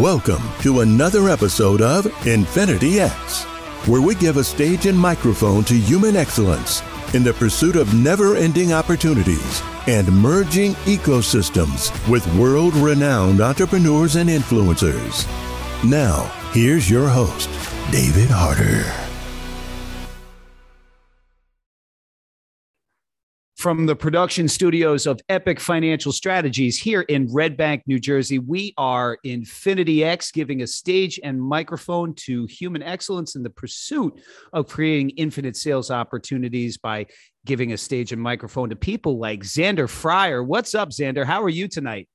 Welcome to another episode of Infinity X, where we give a stage and microphone to human excellence in the pursuit of never ending opportunities and merging ecosystems with world renowned entrepreneurs and influencers. Now, here's your host, David Harder. From the production studios of Epic Financial Strategies here in Red Bank, New Jersey, we are Infinity X, giving a stage and microphone to human excellence in the pursuit of creating infinite sales opportunities by giving a stage and microphone to people like Zander Fryer. What's up, Zander? How are you tonight?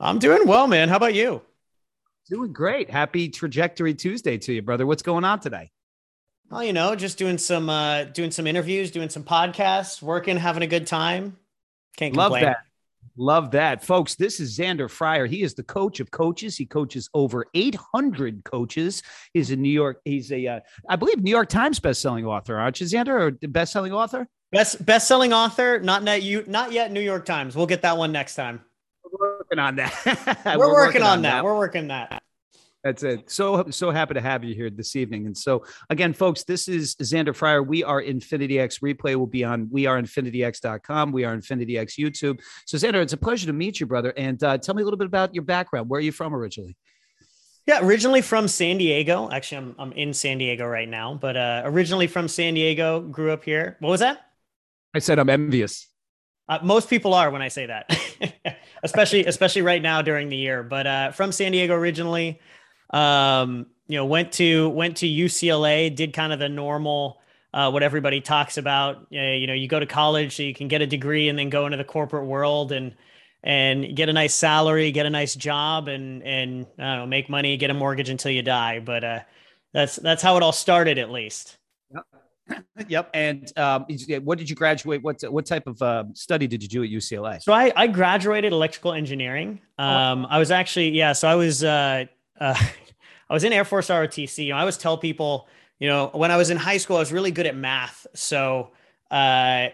I'm doing well, man. How about you? Doing great. Happy Trajectory Tuesday to you, brother. What's going on today? Well, you know, just doing some uh doing some interviews, doing some podcasts, working, having a good time. Can't Love complain. that. Love that. Folks, this is Zander Fryer. He is the coach of coaches. He coaches over 800 coaches. He's a New York, he's a, uh, I believe, New York Times bestselling author, aren't you, Zander, or bestselling author? Best best-selling author, not net you not yet New York Times. We'll get that one next time. We're working on that. We're, working, on, that. We're working that. That's it. So so happy to have you here this evening. And so again, folks, this is Zander Fryer. We are Infinity X. Replay will be on we are infinityx.com. We are Infinity X YouTube. So Zander, it's a pleasure to meet you, brother. And uh, tell me a little bit about your background. Where are you from originally? Yeah, originally from San Diego. Actually, I'm I'm in San Diego right now, but uh originally from San Diego, grew up here. What was that? I said I'm envious. Uh, most people are when I say that, especially especially right now during the year. But uh, from San Diego originally, um, you know, went to went to UCLA, did kind of the normal uh, what everybody talks about. Uh, you know, you go to college so you can get a degree and then go into the corporate world and and get a nice salary, get a nice job, and and I don't know, make money, get a mortgage until you die. But uh, that's that's how it all started, at least. Yep. And um, what did you graduate? What what type of uh, study did you do at UCLA? So I, I graduated electrical engineering. Um, I was actually yeah. So I was uh, uh, I was in Air Force ROTC. You know, I always tell people, you know, when I was in high school, I was really good at math. So uh,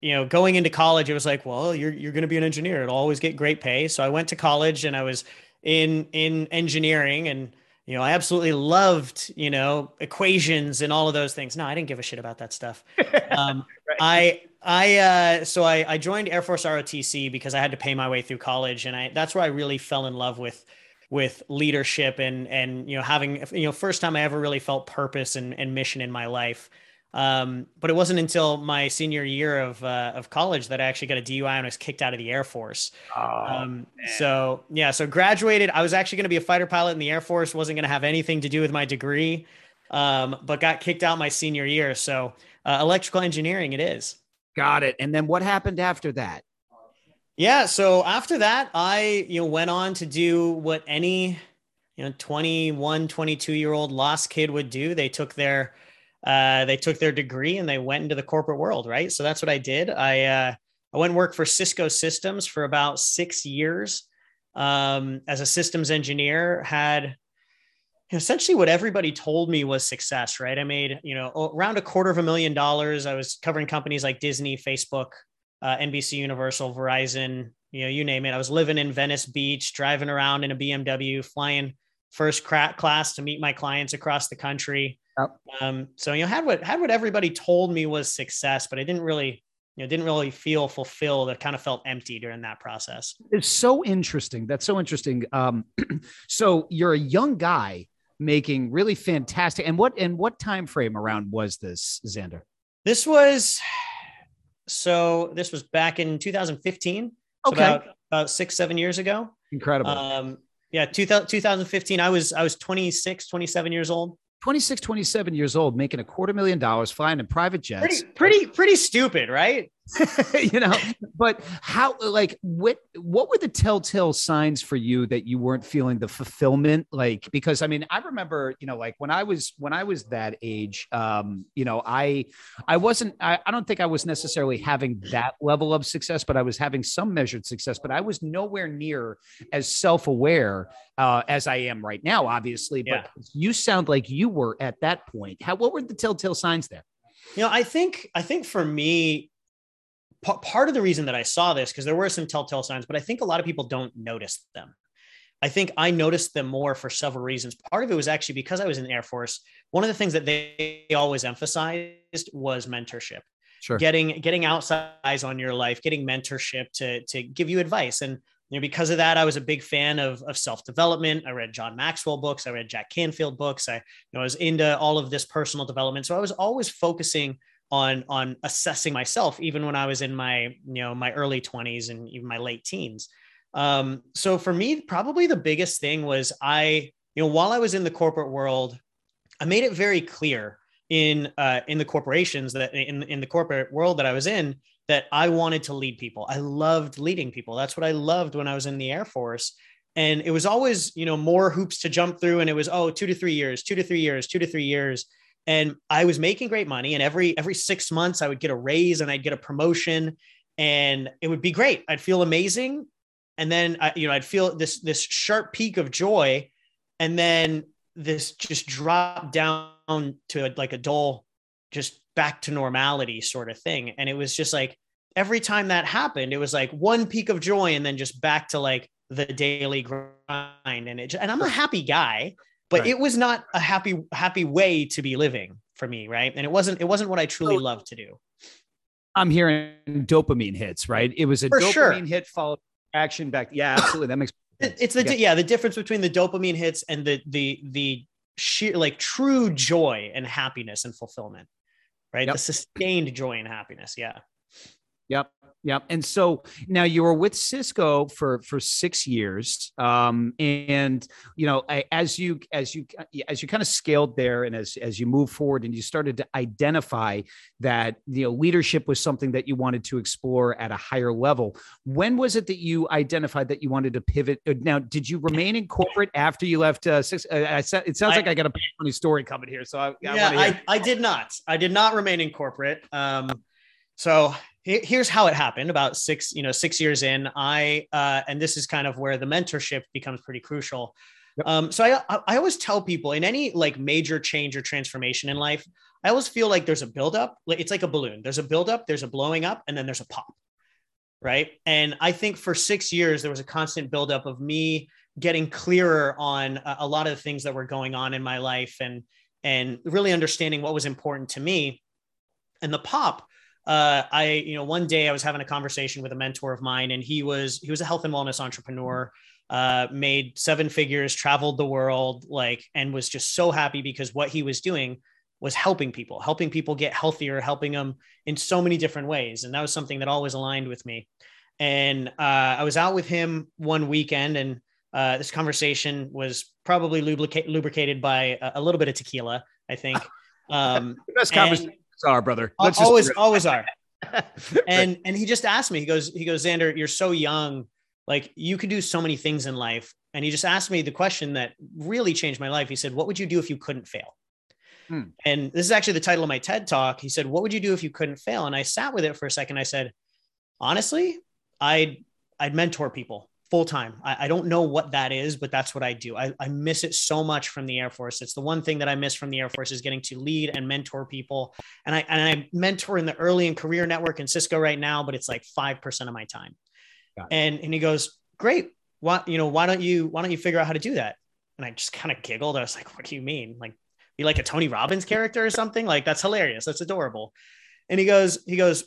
you know, going into college, it was like, well, you're you're going to be an engineer. It'll always get great pay. So I went to college and I was in in engineering and you know, I absolutely loved, you know, equations and all of those things. No, I didn't give a shit about that stuff. Um, Right. I, I, uh, so I, I joined Air Force ROTC because I had to pay my way through college. And I, that's where I really fell in love with, with leadership and, and, you know, having, you know, first time I ever really felt purpose and, and mission in my life. Um, but it wasn't until my senior year of, uh, of college that I actually got a DUI and I was kicked out of the Air Force. Oh, Um, so yeah, so graduated. I was actually going to be a fighter pilot in the Air Force. wasn't going to have anything to do with my degree, um, but got kicked out my senior year. So uh, electrical engineering, it is. got it. And then what happened after that? Yeah. So after that, I you know went on to do what any you know 21, 22 year old lost kid would do. They took their uh, they took their degree and they went into the corporate world, right? So that's what I did. I uh, I went and worked for Cisco Systems for about six years um, as a systems engineer. Had essentially what everybody told me was success, right? I made you know around a quarter of a million dollars. I was covering companies like Disney, Facebook, uh, NBC Universal, Verizon, you know, you name it. I was living in Venice Beach, driving around in a BMW, flying first class to meet my clients across the country. Yep. Um, so you know, had what had what everybody told me was success, but I didn't really, you know, didn't really feel fulfilled. I kind of felt empty during that process. It's so interesting. That's so interesting. Um, so you're a young guy making really fantastic. And what and what time frame around was this, Zander? This was so this was back in 2015. So Okay. about, about six, seven years ago. Incredible. Um, yeah, 2000, 2015. I was I was 26, 27 years old. 26, 27 years old, making a quarter million dollars, flying in private jets. Pretty, pretty, pretty stupid, right? you know, but how, like, what, what were the telltale signs for you that you weren't feeling the fulfillment? Like, because I mean, I remember, you know, like when I was, when I was that age, um, you know, I, I wasn't, I, I don't think I was necessarily having that level of success, but I was having some measured success, but I was nowhere near as self-aware uh, as I am right now, obviously. But Yeah. you sound like you were at that point. How, what were the telltale signs there? You know, I think I think for me, p- part of the reason that I saw this because there were some telltale signs, but I think a lot of people don't notice them. I think I noticed them more for several reasons. Part of it was actually because I was in the Air Force. One of the things that they always emphasized was mentorship. Sure. Getting getting outside eyes on your life, getting mentorship to to give you advice. And you know, because of that, I was a big fan of, of self-development. I read John Maxwell books, I read Jack Canfield books. I, you know, I was into all of this personal development. So I was always focusing on on assessing myself, even when I was in my, you know, my early 20s and even my late teens. Um, so for me, probably the biggest thing was I, you know, while I was in the corporate world, I made it very clear in uh, in the corporations that in in the corporate world that I was in that I wanted to lead people. I loved leading people. That's what I loved when I was in the Air Force. And it was always, you know, more hoops to jump through. And it was, oh, two to three years, two to three years, two to three years. And I was making great money. And every every six months I would get a raise and I'd get a promotion and it would be great. I'd feel amazing and then I, you know I'd feel this this sharp peak of joy, and then this just drop down to like a dull, just back to normality sort of thing. And it was just like every time that happened, it was like one peak of joy, and then just back to like the daily grind. And it and I'm a happy guy, but right. it was not a happy happy way to be living for me, right? And it wasn't it wasn't what I truly so, love to do. I'm hearing dopamine hits, right? It was a for dopamine sure. hit followed action back. Yeah, absolutely. That makes sense. it's the yeah. yeah the difference between the dopamine hits and the the the sheer like true joy and happiness and fulfillment, right? Yep. The sustained joy and happiness. Yeah. Yep. Yep. And so now you were with Cisco for for six years, um, and you know as you as you as you kind of scaled there, and as as you move forward, and you started to identify that you know leadership was something that you wanted to explore at a higher level. When was it that you identified that you wanted to pivot? Uh, now, did you remain in corporate after you left? Uh, six, uh, I, it sounds I, like I got a funny story coming here. So I, I yeah, I, I did not. I did not remain in corporate. Um, so here's how it happened about six you know six years in i uh, and this is kind of where the mentorship becomes pretty crucial. Yep. um, so I, I always tell people in any like major change or transformation in life i always feel like there's a buildup it's like a balloon. There's a buildup there's a blowing up and then there's a pop right? And i think for six years there was a constant buildup of me getting clearer on a, a lot of the things that were going on in my life and and really understanding what was important to me. And the pop uh, I, you know, one day I was having a conversation with a mentor of mine, and he was he was a health and wellness entrepreneur, uh, made seven figures, traveled the world, like, and was just so happy because what he was doing was helping people, helping people get healthier, helping them in so many different ways, and that was something that always aligned with me. And uh, I was out with him one weekend, and uh, this conversation was probably lubricate, lubricated by a, a, little bit of tequila, I think. Um, best conversation are, brother. Let's always, always are. and and he just asked me. He goes, he goes, Zander, you're so young. Like you could do so many things in life. And he just asked me the question that really changed my life. He said, "What would you do if you couldn't fail?" Hmm. And this is actually the title of my TED talk. He said, "What would you do if you couldn't fail?" And I sat with it for a second. I said, "Honestly, I'd I'd mentor people full time. I, I, don't know what that is, but that's what I do. I, I miss it so much from the Air Force. It's the one thing that I miss from the Air Force is getting to lead and mentor people. And I and I mentor in the early and career network in Cisco right now, but it's like five percent of my time. And and he goes, Great. Why, you know, why don't you why don't you figure out how to do that? And I just kind of giggled. I was like, What do you mean? Like be like a Tony Robbins character or something? Like that's hilarious. That's adorable. And he goes, he goes,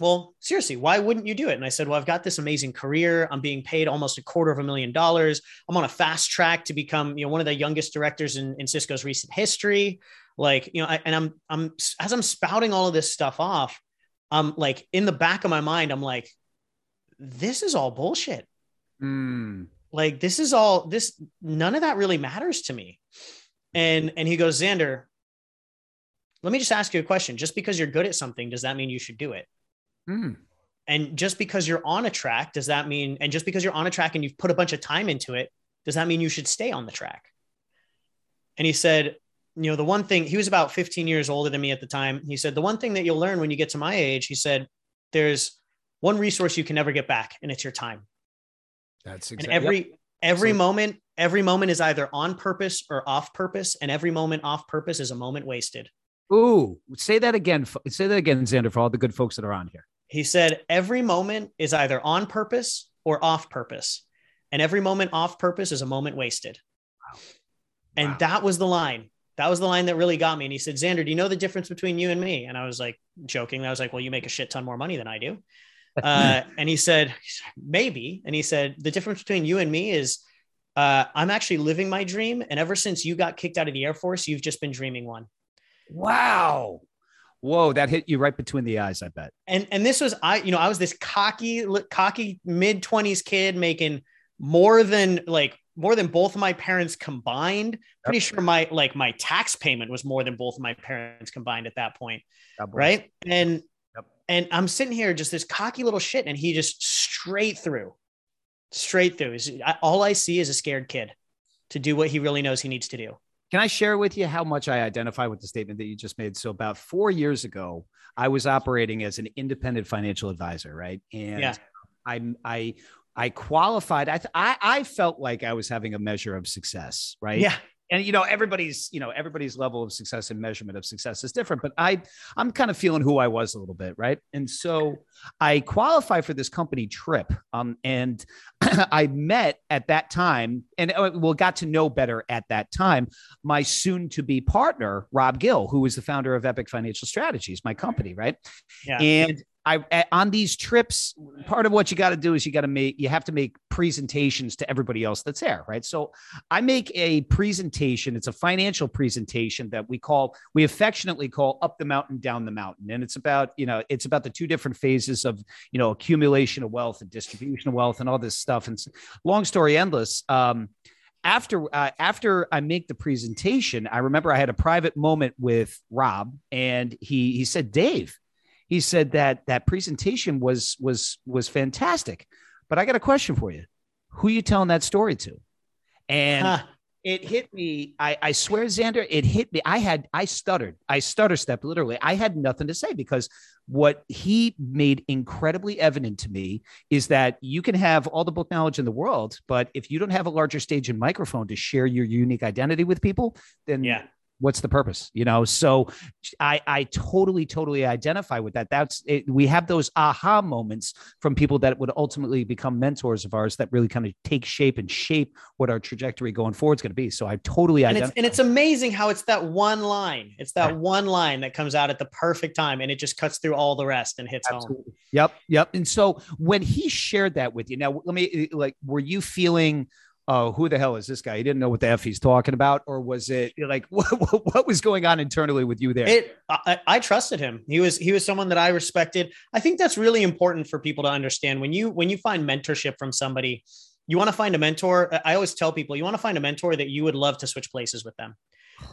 well, seriously, why wouldn't you do it? And I said, well, I've got this amazing career. I'm being paid almost a quarter of a million dollars. I'm on a fast track to become, you know, one of the youngest directors in, in Cisco's recent history. Like, you know, I, and I'm, I'm, as I'm spouting all of this stuff off, I'm like in the back of my mind, I'm like, this is all bullshit. Mm. Like, this is all this, none of that really matters to me. And, and he goes, Zander, let me just ask you a question. Just because you're good at something, does that mean you should do it? Mm. And just because you're on a track, does that mean, and just because you're on a track and you've put a bunch of time into it, does that mean you should stay on the track? And he said, you know, the one thing, he was about 15 years older than me at the time. He said, the one thing that you'll learn when you get to my age, he said, there's one resource you can never get back, and it's your time. That's exactly. And every, yep. every so, moment, every moment is either on purpose or off purpose. And every moment off purpose is a moment wasted. Ooh, say that again. Say that again, Zander, for all the good folks that are on here. He said every moment is either on purpose or off purpose. and every moment off purpose is a moment wasted. Wow. And Wow. that was the line. That was the line that really got me. And he said, Zander, do you know the difference between you and me? And I was like, joking. I was like, well, you make a shit ton more money than I do. Uh, and he said, maybe. And he said, the difference between you and me is uh, I'm actually living my dream. And ever since you got kicked out of the Air Force, you've just been dreaming one. Wow. Whoa, that hit you right between the eyes, I bet. And and this was I, you know, I was this cocky, cocky mid 20s kid making more than like more than both of my parents combined. Pretty sure my like my tax payment was more than both of my parents combined at that point. Right. And Yep. and I'm sitting here just this cocky little shit, and he just straight through, straight through. Is all I see is a scared kid to do what he really knows he needs to do. Can I share with you how much I identify with the statement that you just made? So, about four years ago, I was operating as an independent financial advisor, right? And Yeah. I, I, I qualified. I, th- I, I felt like I was having a measure of success, right? Yeah. And you know everybody's you know everybody's level of success and measurement of success is different but i i'm kind of feeling who i was a little bit right and so i qualify for this company trip um and i met at that time and uh, well got to know better at that time my soon to be partner rob gill who is the founder of epic financial strategies my company right Yeah. and I on these trips, part of what you got to do is you got to make you have to make presentations to everybody else that's there, right? So I make a presentation. It's a financial presentation that we call we affectionately call up the mountain, down the mountain, and it's about you know it's about the two different phases of you know accumulation of wealth and distribution of wealth and all this stuff. And long story endless. Um, after uh, after I make the presentation, I remember I had a private moment with Rob, and he he said, "Dave." He said that that presentation was was was fantastic. But i got a question for you. Who you telling that story to? And Huh. it hit me I, I swear zander it hit me. I had i stuttered. I stutter stepped literally. I had nothing to say because what he made incredibly evident to me is that you can have all the book knowledge in the world but if you don't have a larger stage and microphone to share your unique identity with people then Yeah. What's the purpose you know so i i totally totally identify with that that's it, we have those aha moments from people that would ultimately become mentors of ours that really kind of take shape and shape what our trajectory going forward is going to be so i totally and it's identify and it's amazing how it's that one line. It's that one line that comes out at the perfect time, and it just cuts through all the rest and hits home. Yep. Yep. And so when he shared that with you, now let me like, were you feeling, oh, who the hell is this guy? He didn't know what the F he's talking about. Or was it like, what, what, was going on internally with you there? It, I, I trusted him. He was he was someone that I respected. I think that's really important for people to understand when you when you find mentorship from somebody. You want to find a mentor. I always tell people you want to find a mentor that you would love to switch places with them.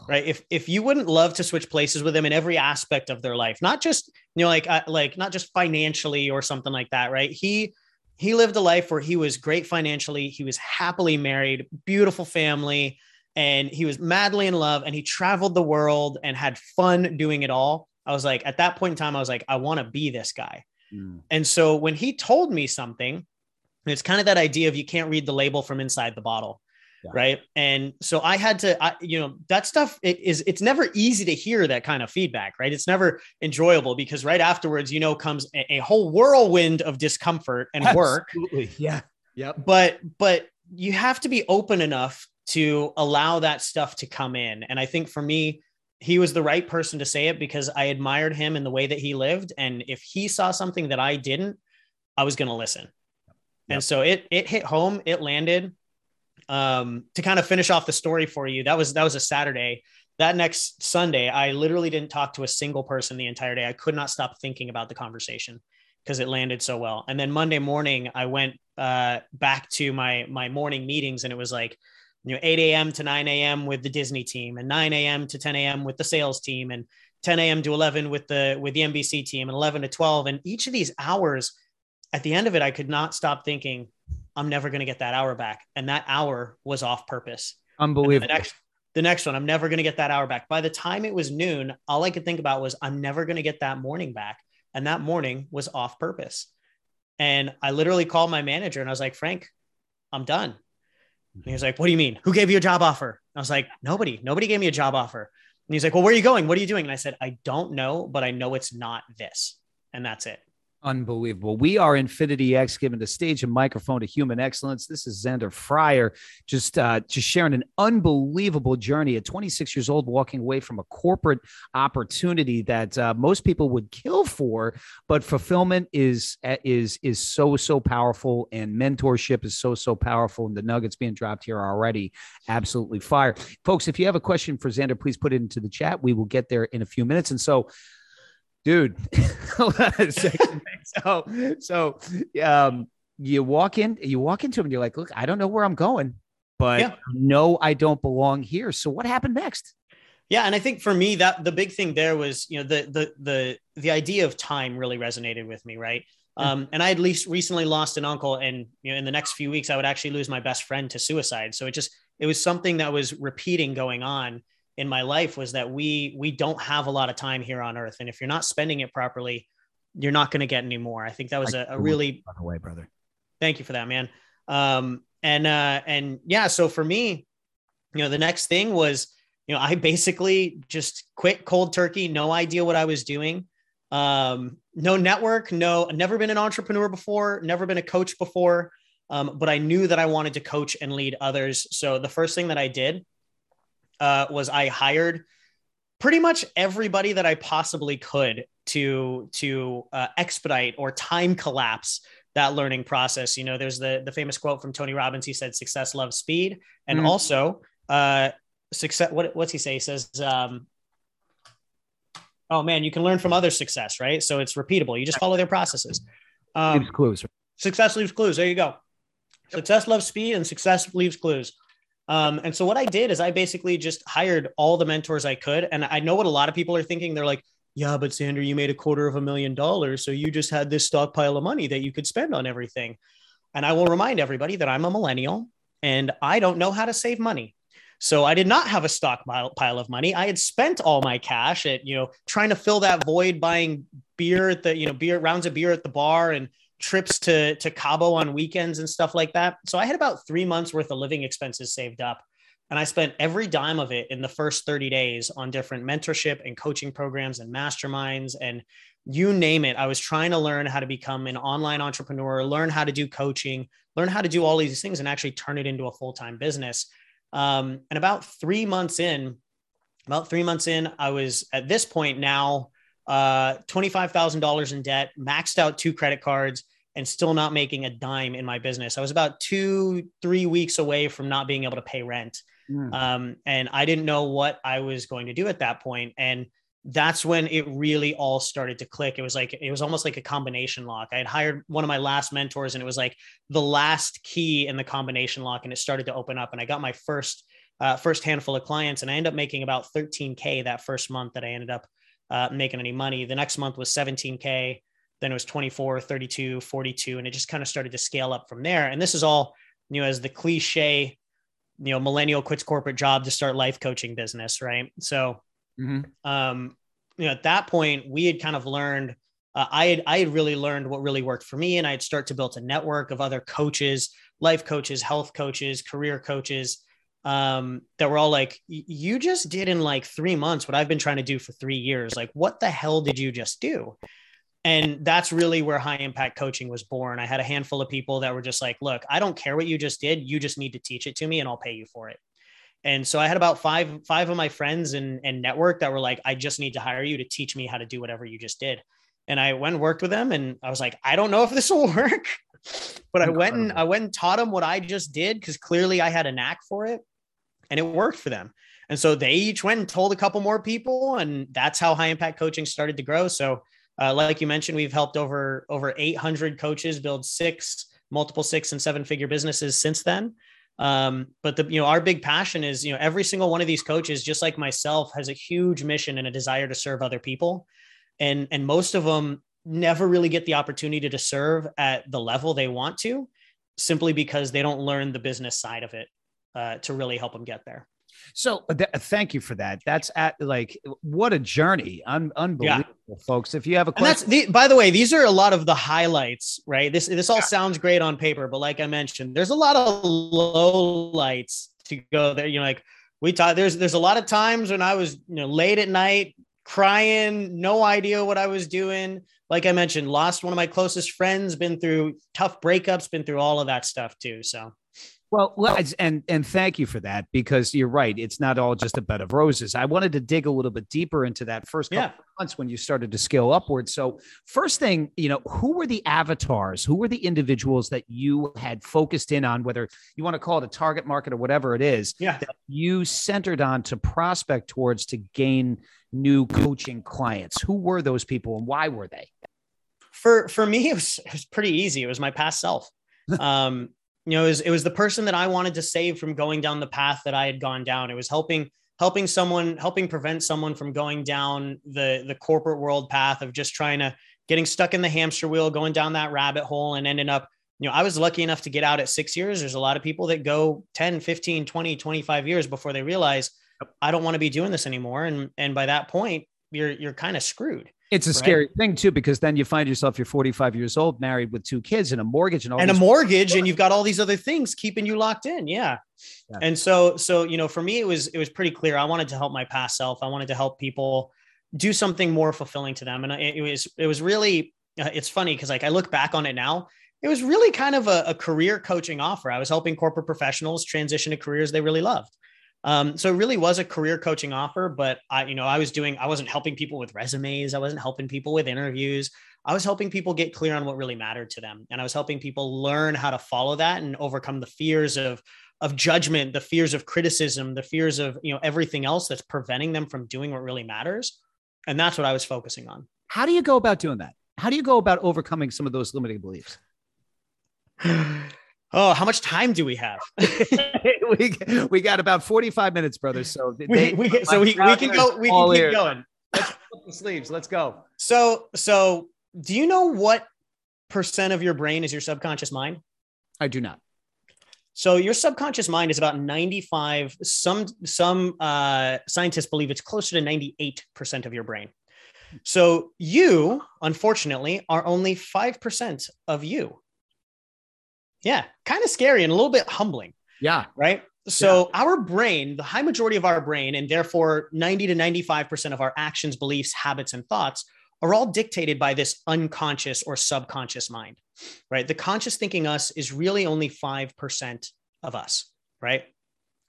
Right. If if you wouldn't love to switch places with them in every aspect of their life, not just you know like uh, like not just financially or something like that. Right. He he lived a life where he was great financially. He was happily married, beautiful family, and he was madly in love. And he traveled the world and had fun doing it all. I was like, at that point in time, I was like, I want to be this guy. Mm. And so when he told me something, it's kind of that idea of you can't read the label from inside the bottle. Yeah. Right. And so I had to, I, you know, that stuff it is, it's never easy to hear that kind of feedback, right? It's never enjoyable because right afterwards, you know, comes a, a whole whirlwind of discomfort and work yeah Yeah. But but you have to be open enough to allow that stuff to come in and i think for me he was the right person to say it because i admired him in the way that he lived and if he saw something that i didn't i was going to listen Yep. and so it it hit home it landed um to kind of finish off the story for you that was that was a saturday. That next sunday i literally didn't talk to a single person the entire day. I could not stop thinking about the conversation because it landed so well. And then monday morning i went uh, back to my my morning meetings and it was like you know 8 a.m to 9 a.m with the disney team and 9 a.m to 10 a.m with the sales team and 10 a.m to 11 with the with the nbc team and 11 to 12 and each of these hours at the end of it i could not stop thinking i'm never going to get that hour back. And that hour was off purpose. Unbelievable. the next the next one i'm never going to get that hour back. By the time it was noon all i could think about was i'm never going to get that morning back. And that morning was off purpose. And i literally called my manager and i was like frank i'm done. And he was like what do you mean? Who gave you a job offer? I was like nobody. Nobody gave me a job offer. And he's like well where are you going? What are you doing? And i said i don't know but i know it's not this. And that's it Unbelievable. We are Infinity X, giving the stage and microphone to human excellence. This is Zander Fryer, just uh, just sharing an unbelievable journey at 26 years old, walking away from a corporate opportunity that uh, most people would kill for, but fulfillment is is is so so powerful, and mentorship is so so powerful. And the nuggets being dropped here already absolutely fire, folks. If you have a question for Zander, please put it into the chat. We will get there in a few minutes. And so dude. so, so, um, you walk in, you walk into him, and you're like, look, I don't know where I'm going, but yeah. no, I don't belong here. So what happened next? Yeah, and I think for me that the big thing there was, you know, the the the the idea of time really resonated with me, right? Um, and I had least recently lost an uncle, and you know, in the next few weeks, I would actually lose my best friend to suicide. So it just it was something that was repeating going on, in my life was that we we don't have a lot of time here on earth. And if you're not spending it properly you're not going to get any more. I think that was a, a really by the way brother. Thank you for that man. Um and uh and yeah so for me you know the next thing was you know i basically just quit cold turkey no idea what i was doing. Um no network no never been an entrepreneur before never been a coach before. Um, but i knew that i wanted to coach and lead others. So the first thing that i did uh, was I hired pretty much everybody that I possibly could to to uh, expedite or time collapse that learning process. You know, there's the the famous quote from Tony Robbins. He said, "Success loves speed," and mm. also uh, success. What what's he say? He says. Um, oh man, you can learn from other success, right? So it's repeatable. You just follow their processes. Um, leaves clues. Success leaves clues. There you go. Success loves speed, and success leaves clues. Um, and so what I did is I basically just hired all the mentors I could. And I know what a lot of people are thinking. They're like, yeah, but Zander, you made a quarter of a million dollars. So you just had this stockpile of money that you could spend on everything. And I will remind everybody that I'm a millennial and I don't know how to save money. So I did not have a stockpile pile of money. I had spent all my cash at, you know, trying to fill that void buying beer at the, you know, beer rounds of beer at the bar and trips to to Cabo on weekends and stuff like that. So I had about three months worth of living expenses saved up. And I spent every dime of it in the first 30 days on different mentorship and coaching programs and masterminds and you name it. I was trying to learn how to become an online entrepreneur, learn how to do coaching, learn how to do all these things and actually turn it into a full time business. Um, and about three months in, about three months in, I was at this point now uh, $25,000 in debt, maxed out two credit cards, and still not making a dime in my business. I was about two, three weeks away from not being able to pay rent. Mm. Um, and I didn't know what I was going to do at that point. And that's when it really all started to click. It was like, it was almost like a combination lock. I had hired one of my last mentors, and it was like the last key in the combination lock, and it started to open up. And I got my first, uh, first handful of clients, and I ended up making about 13K that first month that I ended up uh, making any money. The next month was 17K. Then it was 24, 32, 42. And it just kind of started to scale up from there. And this is all, you know, as the cliche, you know, millennial quits corporate job to start life coaching business. Right. So, mm-hmm. um, you know, at that point, we had kind of learned, uh, I had, I had really learned what really worked for me. And I'd start to build a network of other coaches, life coaches, health coaches, career coaches, um, that were all like, you just did in like three months what I've been trying to do for three years. Like, what the hell did you just do? And that's really where high impact coaching was born. I had a handful of people that were just like, look, I don't care what you just did. You just need to teach it to me and I'll pay you for it. And so I had about five, five of my friends and, and network that were like, I just need to hire you to teach me how to do whatever you just did. And I went and worked with them and I was like, I don't know if this will work, but I went and I went and taught them what I just did because clearly I had a knack for it and it worked for them. And so they each went and told a couple more people, and that's how high impact coaching started to grow. So, uh, like you mentioned, we've helped over over 800 coaches build six, multiple six and seven figure businesses since then. Um, but the you know our big passion is you know every single one of these coaches, just like myself, has a huge mission and a desire to serve other people, and and most of them never really get the opportunity to serve at the level they want to, simply because they don't learn the business side of it uh, to really help them get there. So th- thank you for that. That's at like what a journey. Un- unbelievable, yeah. folks. If you have a question, and that's the, by the way, these are a lot of the highlights, right? This this all yeah. sounds great on paper, but like I mentioned, there's a lot of low lights to go there. You know, like we taught there's there's a lot of times when I was you know late at night crying, no idea what I was doing. Like I mentioned, lost one of my closest friends, been through tough breakups, been through all of that stuff too. So well, and and thank you for that because you're right. It's not all just a bed of roses. I wanted to dig a little bit deeper into that first couple yeah. months when you started to scale upwards. So, first thing, you know, who were the avatars? Who were the individuals that you had focused in on, whether you want to call it a target market or whatever it is, yeah. that you centered on to prospect towards to gain new coaching clients? Who were those people and why were they? For for me, it was it was pretty easy. It was my past self. Um, you know, it was, it was the person that I wanted to save from going down the path that I had gone down. It was helping helping someone helping prevent someone from going down the the corporate world path of just trying to getting stuck in the hamster wheel going down that rabbit hole and ending up you know i was lucky enough to get out at six years. There's a lot of people that go 10 15 20 25 years before they realize i don't want to be doing this anymore. And and by that point you're you're kind of screwed it's a right? scary thing too, because then you find yourself you're 45 years old, married with two kids and a mortgage and all and a mortgage, and you've got all these other things keeping you locked in. Yeah. yeah. And so, so you know, for me, it was it was pretty clear. I wanted to help my past self. I wanted to help people do something more fulfilling to them, and it, it was it was really uh, it's funny because like I look back on it now, it was really kind of a, a career coaching offer. I was helping corporate professionals transition to careers they really loved. Um, so it really was a career coaching offer, but I, you know, I was doing, I wasn't helping people with resumes. I wasn't helping people with interviews. I was helping people get clear on what really mattered to them. And I was helping people learn how to follow that and overcome the fears of, of judgment, the fears of criticism, the fears of, you know, everything else that's preventing them from doing what really matters. And that's what I was focusing on. How do you go about doing that? How do you go about overcoming some of those limiting beliefs? Oh, how much time do we have? we, we got about 45 minutes, brother. So they, we, we so we, we can go we can keep ears. going. Let's put the sleeves. Let's go. So so do you know what percent of your brain is your subconscious mind? I do not. So your subconscious mind is about 95 some some uh, scientists believe it's closer to 98% of your brain. So you unfortunately are only 5% of you. Yeah, kind of scary and a little bit humbling. Yeah. Right. So yeah. our brain, the high majority of our brain, and therefore 90 to 95% of our actions, beliefs, habits, and thoughts are all dictated by this unconscious or subconscious mind, right? The conscious thinking us is really only 5% of us, right?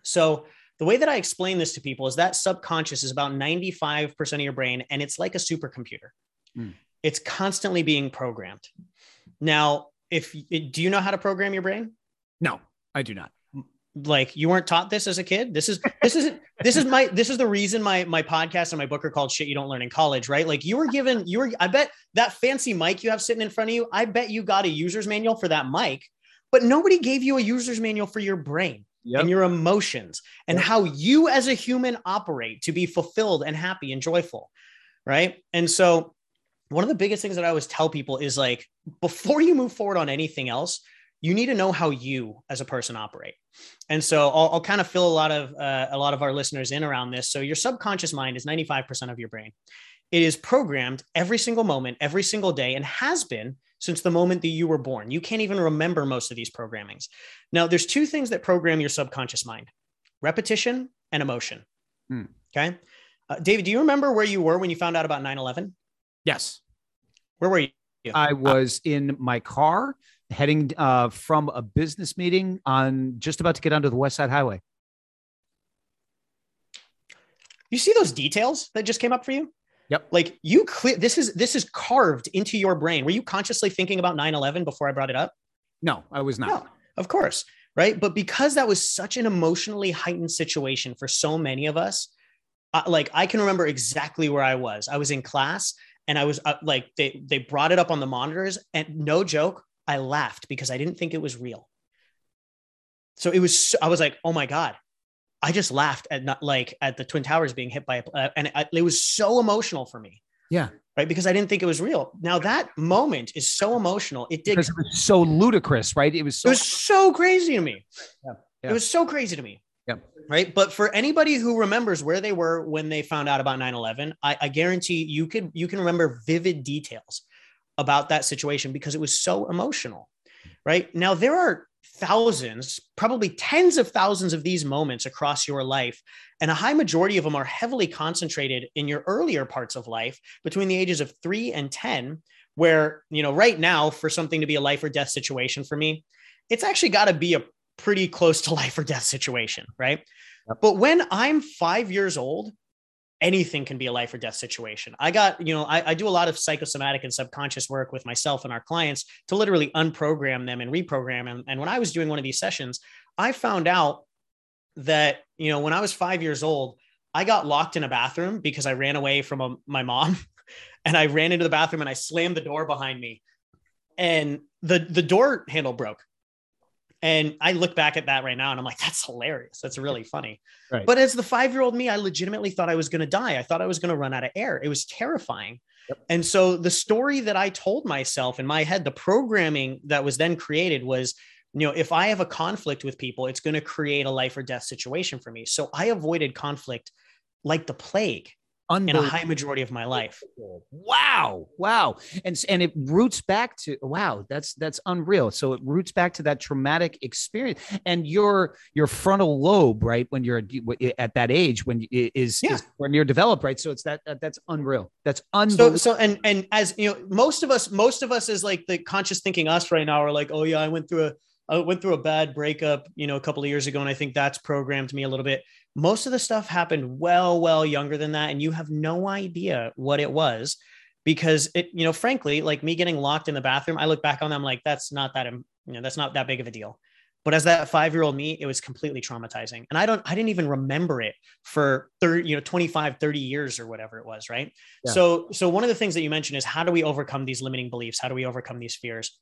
So the way that I explain this to people is that subconscious is about 95% of your brain, and it's like a supercomputer. Mm. It's constantly being programmed. Now, if do you know how to program your brain? No, I do not. Like you weren't taught this as a kid. This is this is this is my this is the reason my my podcast and my book are called shit you don't learn in college, right? Like you were given you were I bet that fancy mic you have sitting in front of you, I bet you got a user's manual for that mic, but nobody gave you a user's manual for your brain. Yep. and your emotions and yep. how you as a human operate to be fulfilled and happy and joyful. Right. And so one of the biggest things that I always tell people is like before you move forward on anything else, you need to know how you as a person operate. And so I'll, I'll kind of fill a lot of uh, a lot of our listeners in around this. So your subconscious mind is 95% of your brain. It is programmed every single moment, every single day, and has been since the moment that you were born. You can't even remember most of these programmings. Now, there's two things that program your subconscious mind: repetition and emotion. Hmm. Okay, uh, David, do you remember where you were when you found out about 9/11? Yes. Where were you? I was in my car heading uh, from a business meeting on just about to get onto the West Side Highway. You see those details that just came up for you? Yep. Like you clear this is this is carved into your brain. Were you consciously thinking about 9/11 before I brought it up? No, I was not. No, of course. Right. But because that was such an emotionally heightened situation for so many of us, uh, like I can remember exactly where I was. I was in class and I was uh, like, they they brought it up on the monitors, and no joke, I laughed because I didn't think it was real. So it was, I was like, oh my god, I just laughed at not like at the Twin Towers being hit by, a, uh, and it, it was so emotional for me. Yeah. Right. Because I didn't think it was real. Now that moment is so emotional. It did. Because it was so ludicrous, right? It was so, it was so crazy to me. Yeah. yeah. It was so crazy to me. Yeah. Right. But for anybody who remembers where they were when they found out about 9 11, I, I guarantee you could, you can remember vivid details about that situation because it was so emotional. Right. Now, there are thousands, probably tens of thousands of these moments across your life. And a high majority of them are heavily concentrated in your earlier parts of life between the ages of three and 10, where, you know, right now, for something to be a life or death situation for me, it's actually got to be a pretty close to life or death situation, right? Yep. But when I'm five years old, anything can be a life or death situation. I got, you know, I, I, do a lot of psychosomatic and subconscious work with myself and our clients to literally unprogram them and reprogram them. And when I was doing one of these sessions, I found out that, you know, when I was five years old, I got locked in a bathroom because I ran away from a, my mom and I ran into the bathroom and I slammed the door behind me and the, the door handle broke. And I look back at that right now and I'm like, that's hilarious. That's really funny. Right. But as the five year old me, I legitimately thought I was going to die. I thought I was going to run out of air. It was terrifying. Yep. And so the story that I told myself in my head, the programming that was then created was, you know, if I have a conflict with people, it's going to create a life or death situation for me. So I avoided conflict like the plague in a high majority of my life. Wow. Wow. And and it roots back to wow, that's that's unreal. So it roots back to that traumatic experience and your your frontal lobe, right? When you're at that age when is, yeah. is when you're developed, right? So it's that, that that's unreal. That's unbelievable. So so and and as you know, most of us most of us is like the conscious thinking us right now are like, "Oh yeah, I went through a I went through a bad breakup, you know, a couple of years ago and I think that's programmed me a little bit." Most of the stuff happened well, well younger than that. And you have no idea what it was because it, you know, frankly, like me getting locked in the bathroom, I look back on them like that's not that, you know, that's not that big of a deal. But as that five year old me, it was completely traumatizing. And I don't, I didn't even remember it for 30, you know, 25, 30 years or whatever it was. Right. Yeah. So, so one of the things that you mentioned is how do we overcome these limiting beliefs? How do we overcome these fears?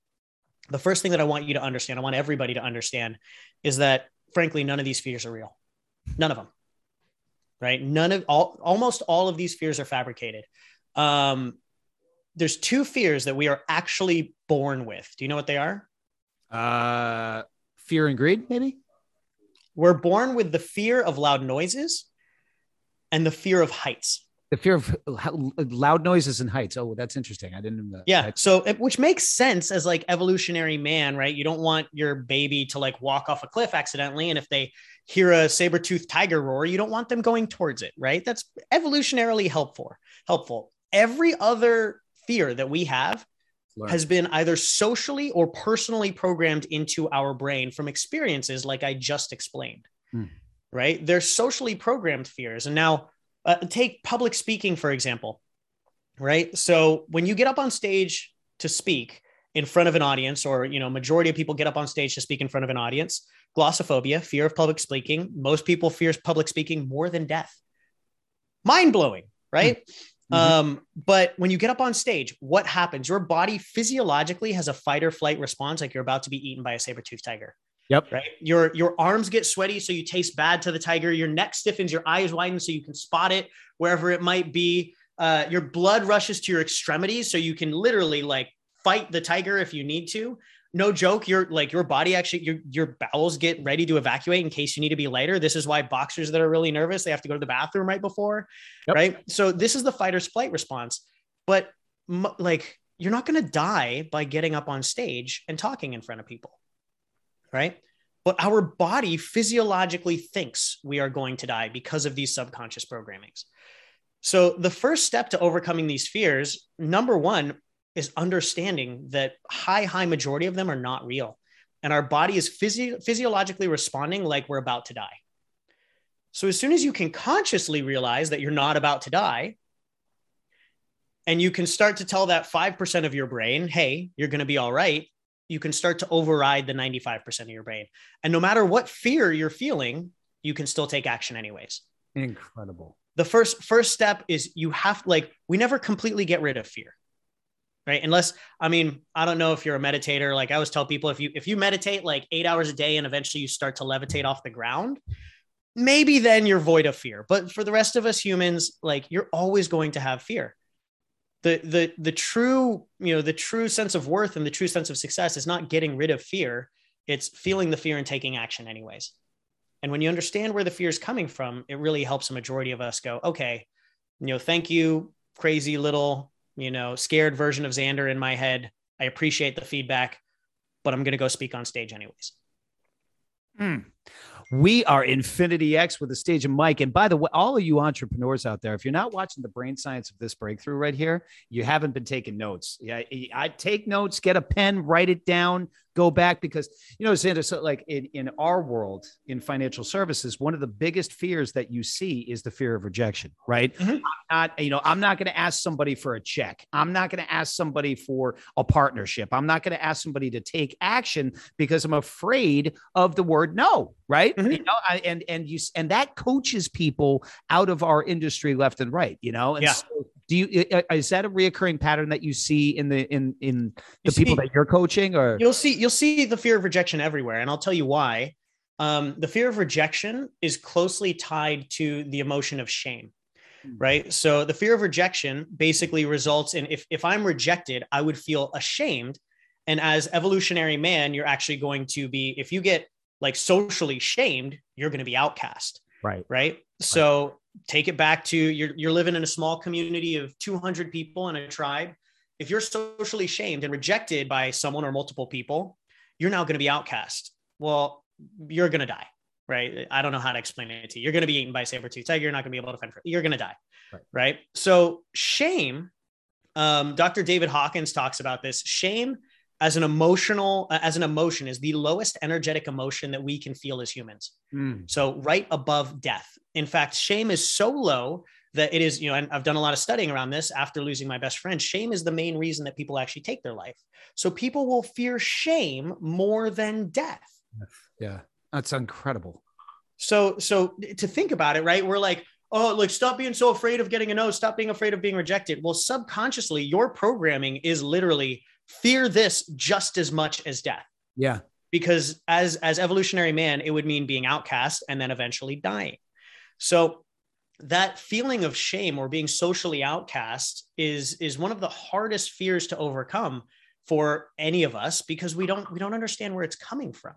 The first thing that I want you to understand, I want everybody to understand is that frankly, none of these fears are real. None of them. Right. None of all, almost all of these fears are fabricated. Um, there's two fears that we are actually born with. Do you know what they are? Uh, fear and greed, maybe. We're born with the fear of loud noises and the fear of heights the fear of loud noises and heights. Oh, that's interesting. I didn't. Uh, yeah. So, which makes sense as like evolutionary man, right? You don't want your baby to like walk off a cliff accidentally, and if they hear a saber tooth tiger roar, you don't want them going towards it, right? That's evolutionarily helpful. Helpful. Every other fear that we have Learn. has been either socially or personally programmed into our brain from experiences like I just explained. Hmm. Right? They're socially programmed fears, and now uh, take public speaking, for example, right? So when you get up on stage to speak in front of an audience, or, you know, majority of people get up on stage to speak in front of an audience, glossophobia, fear of public speaking. Most people fear public speaking more than death. Mind blowing, right? Mm-hmm. Um, but when you get up on stage, what happens? Your body physiologically has a fight or flight response, like you're about to be eaten by a saber tooth tiger. Yep. Right. Your your arms get sweaty, so you taste bad to the tiger. Your neck stiffens, your eyes widen, so you can spot it wherever it might be. Uh, your blood rushes to your extremities, so you can literally like fight the tiger if you need to. No joke. Your like your body actually your your bowels get ready to evacuate in case you need to be lighter. This is why boxers that are really nervous they have to go to the bathroom right before. Yep. Right. So this is the fight or flight response. But m- like you're not going to die by getting up on stage and talking in front of people right? But our body physiologically thinks we are going to die because of these subconscious programmings. So, the first step to overcoming these fears, number one, is understanding that high, high majority of them are not real. And our body is physio- physiologically responding like we're about to die. So, as soon as you can consciously realize that you're not about to die, and you can start to tell that 5% of your brain, hey, you're going to be all right, you can start to override the 95% of your brain. And no matter what fear you're feeling, you can still take action anyways. Incredible. The first first step is you have like we never completely get rid of fear. Right? Unless I mean, I don't know if you're a meditator, like I always tell people if you if you meditate like 8 hours a day and eventually you start to levitate off the ground, maybe then you're void of fear. But for the rest of us humans, like you're always going to have fear the the the true you know the true sense of worth and the true sense of success is not getting rid of fear. It's feeling the fear and taking action anyways. And when you understand where the fear is coming from it really helps a majority of us go okay you know thank you crazy little you know scared version of zander in my head. I appreciate the feedback but i'm going to go speak on stage anyways. Mm. We are Infinity X with the stage and mic. And by the way, all of you entrepreneurs out there, if you're not watching the brain science of this breakthrough right here, you haven't been taking notes. Yeah, I take notes, get a pen, write it down, go back because you know, Zander, so like in, in our world in financial services, one of the biggest fears that you see is the fear of rejection, right? Mm-hmm. not, you know, I'm not going to ask somebody for a check. I'm not going to ask somebody for a partnership. I'm not going to ask somebody to take action because I'm afraid of the word no, right? Mm-hmm. You know, I, and and you and that coaches people out of our industry left and right, you know. And yeah. so do you is that a reoccurring pattern that you see in the in in the people that you're coaching or? You'll see you'll see the fear of rejection everywhere and i'll tell you why. Um, the fear of rejection is closely tied to the emotion of shame hmm. right? So the fear of rejection basically results in if, if i'm rejected i would feel ashamed and as evolutionary man you're actually going to be if you get like socially shamed you're going to be outcast right? Right. So take it back to you're, you're living in a small community of 200 people in a tribe. If you're socially shamed and rejected by someone or multiple people, you're now going to be outcast. Well, you're going to die, right? I don't know how to explain it to you. You're going to be eaten by a saber-tooth tiger. You're not going to be able to fend for it. You're going to die, right. right? So shame, um, Dr. David Hawkins talks about this. Shame as an emotional uh, as an emotion is the lowest energetic emotion that we can feel as humans. Mm. so right above death. In fact shame is so low that it is you know and i've done a lot of studying around this after losing my best friend. Shame is the main reason that people actually take their life. So people will fear shame more than death. Yeah that's incredible. So so to think about it right? We're like oh like stop being so afraid of getting a no stop being afraid of being rejected. Well subconsciously your programming is literally fear this just as much as death. Yeah. Because as as evolutionary man, it would mean being outcast and then eventually dying. So that feeling of shame or being socially outcast is is one of the hardest fears to overcome for any of us because we don't we don't understand where it's coming from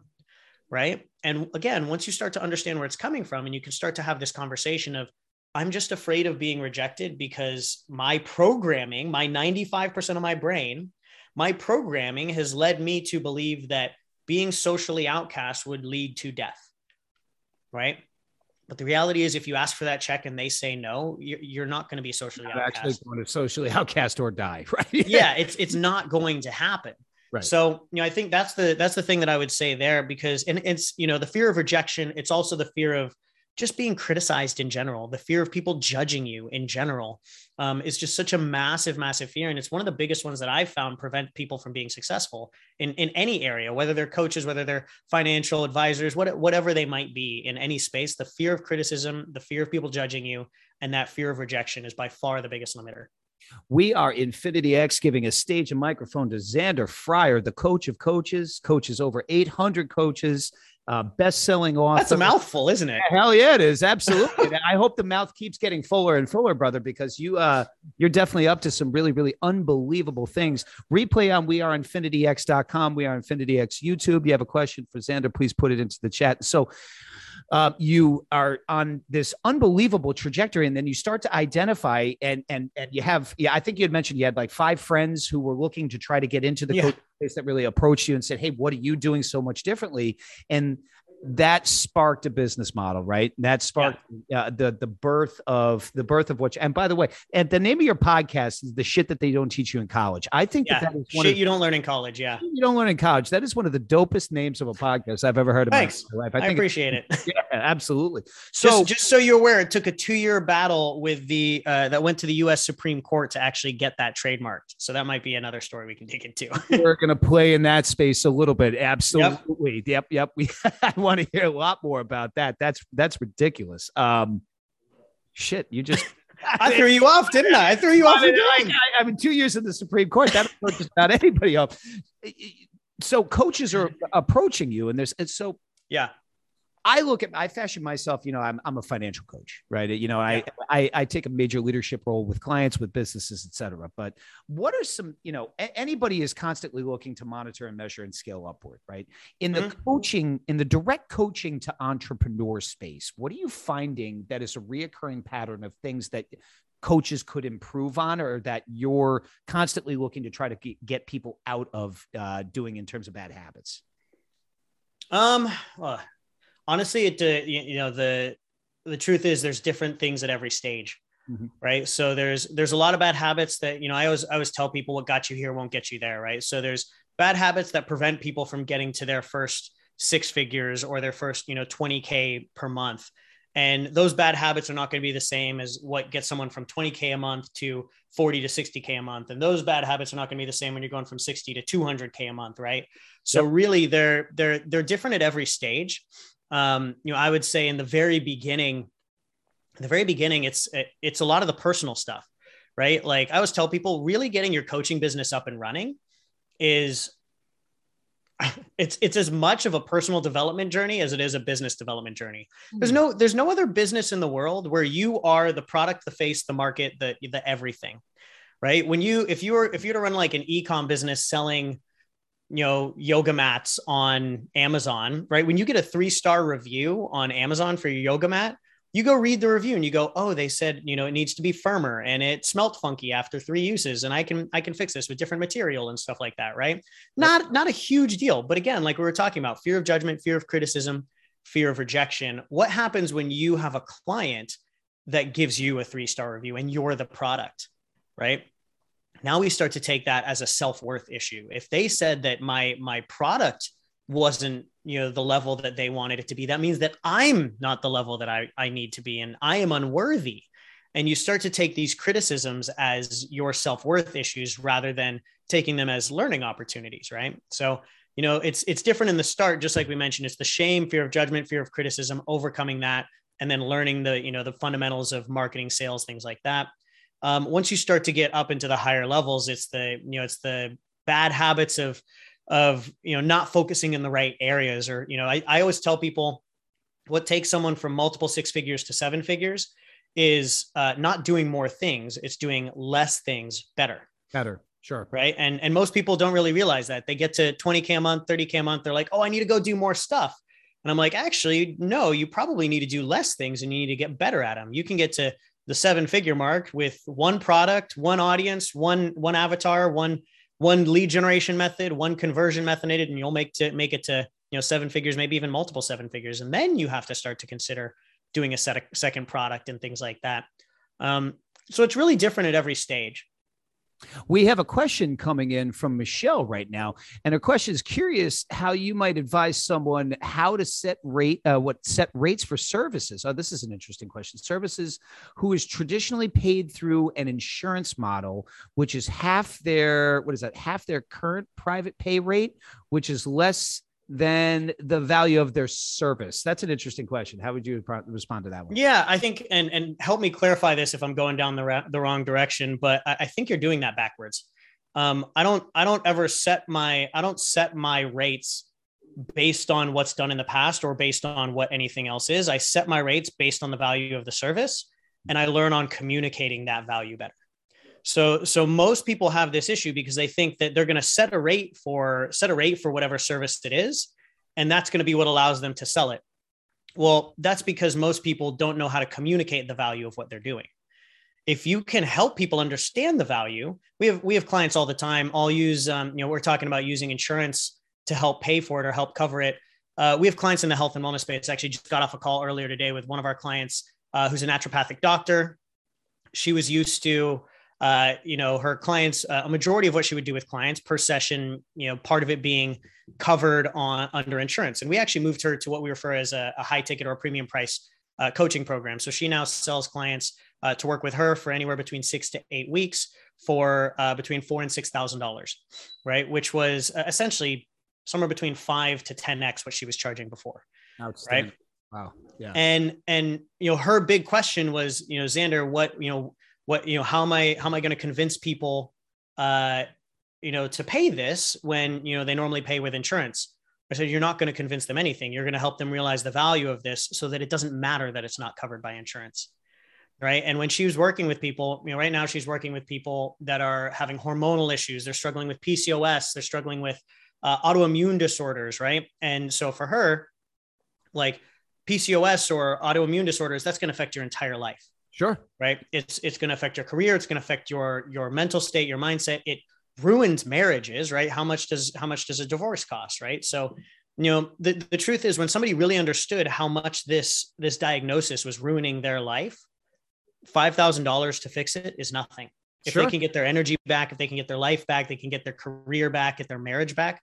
right and again once you start to understand where it's coming from and you can start to have this conversation of i'm just afraid of being rejected because my programming my 95% of my brain my programming has led me to believe that being socially outcast would lead to death. Right. But the reality is, if you ask for that check and they say no, you're not going to be socially outcast. Actually, going to socially outcast or die, right? yeah, it's it's not going to happen. Right. So, you know, I think that's the that's the thing that I would say there because and it's you know the fear of rejection. It's also the fear of just being criticized in general, the fear of people judging you in general um, is just such a massive, massive fear. And it's one of the biggest ones that I've found prevent people from being successful in, in any area, whether they're coaches, whether they're financial advisors, what, whatever they might be in any space. The fear of criticism, the fear of people judging you, and that fear of rejection is by far the biggest limiter. We are Infinity X giving a stage and microphone to Zander Fryer, the coach of coaches, coaches over 800 coaches uh, best-selling author. That's a mouthful, isn't it? Hell yeah, it is. Absolutely. I hope the mouth keeps getting fuller and fuller, brother, because you uh you're definitely up to some really, really unbelievable things. Replay on we are infinityx.com. We are Infinity X YouTube. You have a question for Zander, please put it into the chat. So uh, you are on this unbelievable trajectory, and then you start to identify and and and you have yeah. I think you had mentioned you had like five friends who were looking to try to get into the yeah. place that really approached you and said, "Hey, what are you doing so much differently?" And that sparked a business model, right? That sparked yeah. uh, the the birth of the birth of which. And by the way, and the name of your podcast is the shit that they don't teach you in college. I think yeah. that, that is one shit of, you don't learn in college. Yeah, you don't learn in college. That is one of the dopest names of a podcast I've ever heard of. Thanks. My life. I, I appreciate it. Yeah, absolutely. So just, just, so you're aware, it took a two year battle with the uh, that went to the U.S. Supreme Court to actually get that trademarked. So that might be another story we can dig into. We're gonna play in that space a little bit. Absolutely. Yep. Yep. yep. We want to hear a lot more about that. That's that's ridiculous. Um, shit, you just. I threw you off, didn't I? I threw you off. I, mean, I, I mean, two years in the Supreme Court, that throw just about anybody off. So coaches are approaching you, and there's and so yeah. I look at I fashion myself, you know, I'm I'm a financial coach, right? You know, I, I I take a major leadership role with clients, with businesses, et cetera. But what are some, you know, a- anybody is constantly looking to monitor and measure and scale upward, right? In the mm-hmm. coaching, in the direct coaching to entrepreneur space, what are you finding that is a reoccurring pattern of things that coaches could improve on or that you're constantly looking to try to get people out of uh, doing in terms of bad habits? Um, well, honestly, it uh, you know the the truth is there's different things at every stage. Mm-hmm. Right. So there's there's a lot of bad habits that, you know, I always I always tell people what got you here won't get you there. Right. So there's bad habits that prevent people from getting to their first six figures or their first, you know, 20K per month. And those bad habits are not going to be the same as what gets someone from 20K a month to 40 to 60K a month. And those bad habits are not going to be the same when you're going from 60 to 200K a month. Right. So yep. really they're, they're, they're different at every stage. Um, you know, I would say in the very beginning, the very beginning, it's it's a lot of the personal stuff, right? Like I always tell people, really getting your coaching business up and running is it's it's as much of a personal development journey as it is a business development journey. There's hmm. no there's no other business in the world where you are the product, the face, the market, the the everything. Right? When you if you were if you were to run like an e-com business selling you know yoga mats on Amazon, right? When you get a 3-star review on Amazon for your yoga mat, you go read the review and you go oh they said you know it needs to be firmer and it smelt funky after three uses and i can i can fix this with different material and stuff like that right? Not not a huge deal but again like we were talking about fear of judgment fear of criticism fear of rejection. What happens when you have a client that gives you a three star review and you're the product right now we start to take that as a self-worth issue. If they said that my my product wasn't you know the level that they wanted it to be that means that i'm not the level that i, I need to be and i am unworthy. And you start to take these criticisms as your self-worth issues rather than taking them as learning opportunities right? So you know it's it's different in the start just like we mentioned it's the shame fear of judgment fear of criticism overcoming that and then learning the you know the fundamentals of marketing sales things like that um, once you start to get up into the higher levels it's the you know it's the bad habits of of you know not focusing in the right areas or you know I, I always tell people what takes someone from multiple six figures to seven figures is uh, not doing more things it's doing less things better. Better sure. Right? And and most people don't really realize that. They get to 20k a month 30k a month they're like oh i need to go do more stuff. And i'm like actually no you probably need to do less things and you need to get better at them you can get to the seven figure mark with one product one audience one one avatar one one lead generation method, one conversion method, and you'll make to make it to you know seven figures, maybe even multiple seven figures, and then you have to start to consider doing a set second product and things like that. Um, so it's really different at every stage. We have a question coming in from Michelle right now, and her question is curious how you might advise someone how to set rate, uh, what set rates for services. Oh, this is an interesting question. Services who is traditionally paid through an insurance model, which is half their what is that? Half their current private pay rate, which is less than the value of their service? That's an interesting question. How would you respond to that one? Yeah, I think, and and help me clarify this if I'm going down the ra- the wrong direction, but I, I, think you're doing that backwards. Um, I don't I don't ever set my I don't set my rates based on what's done in the past or based on what anything else is. I set my rates based on the value of the service, and I learn on communicating that value better. So so most people have this issue because they think that they're going to set a rate for set a rate for whatever service it is and that's going to be what allows them to sell it. Well, that's because most people don't know how to communicate the value of what they're doing. If you can help people understand the value, we have we have clients all the time. I'll use um, you know we're talking about using insurance to help pay for it or help cover it. Uh, we have clients in the health and wellness space. Actually, just got off a call earlier today with one of our clients uh, who's a naturopathic doctor. She was used to uh, you know, her clients, uh, a majority of what she would do with clients per session, you know, part of it being covered on under insurance. And we actually moved her to what we refer as a, a high ticket or premium price uh, coaching program. So she now sells clients uh, to work with her for anywhere between six to eight weeks for uh, between four and six thousand dollars, right? Which was uh, essentially somewhere between five to ten x what she was charging before, right? Wow. Yeah. And and you know her big question was you know Zander, what you know what you know how am i how am i going to convince people uh you know to pay this when you know they normally pay with insurance? I said you're not going to convince them anything. You're going to help them realize the value of this so that it doesn't matter that it's not covered by insurance. Right? And when she was working with people you know right now she's working with people that are having hormonal issues. They're struggling with pcos they're struggling with uh, autoimmune disorders right? And so for her like pcos or autoimmune disorders that's going to affect your entire life Sure. Right. It's it's going to affect your career. It's going to affect your your mental state, your mindset. It ruins marriages, right? How much does how much does a divorce cost, right? So you know the, the truth is when somebody really understood how much this this diagnosis was ruining their life $5000 to fix it is nothing if sure. they can get their energy back if they can get their life back they can get their career back get their marriage back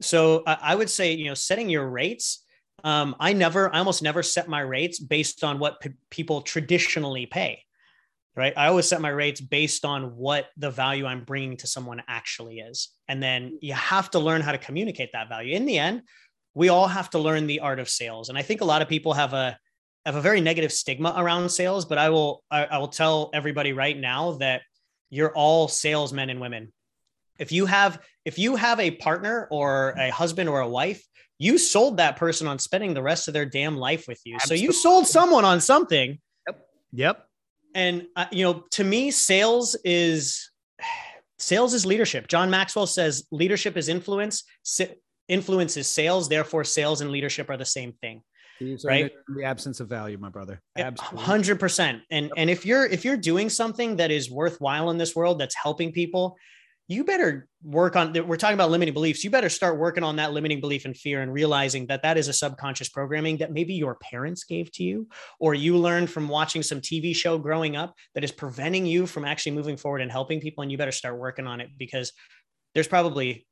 so I, I would say you know setting your rates um, i never i almost never set my rates based on what p- people traditionally pay right i always set my rates based on what the value i'm bringing to someone actually is and then you have to learn how to communicate that value in the end we all have to learn the art of sales. And I think a lot of people have a have a very negative stigma around sales, but I will I, I will tell everybody right now that you're all salesmen and women. If you have if you have a partner or a husband or a wife, you sold that person on spending the rest of their damn life with you. Absolutely. So you sold someone on something. Yep. Yep. And uh, you know, to me, sales is sales is leadership. John Maxwell says leadership is influence Influence is sales. Therefore, sales and leadership are the same thing. right? The absence of value, my brother. Hundred percent. And and if you're if you're doing something that is worthwhile in this world that's helping people, you better work on. We're talking about limiting beliefs. You better start working on that limiting belief and fear, and realizing that that is a subconscious programming that maybe your parents gave to you, or you learned from watching some TV show growing up that is preventing you from actually moving forward and helping people. And you better start working on it because there's probably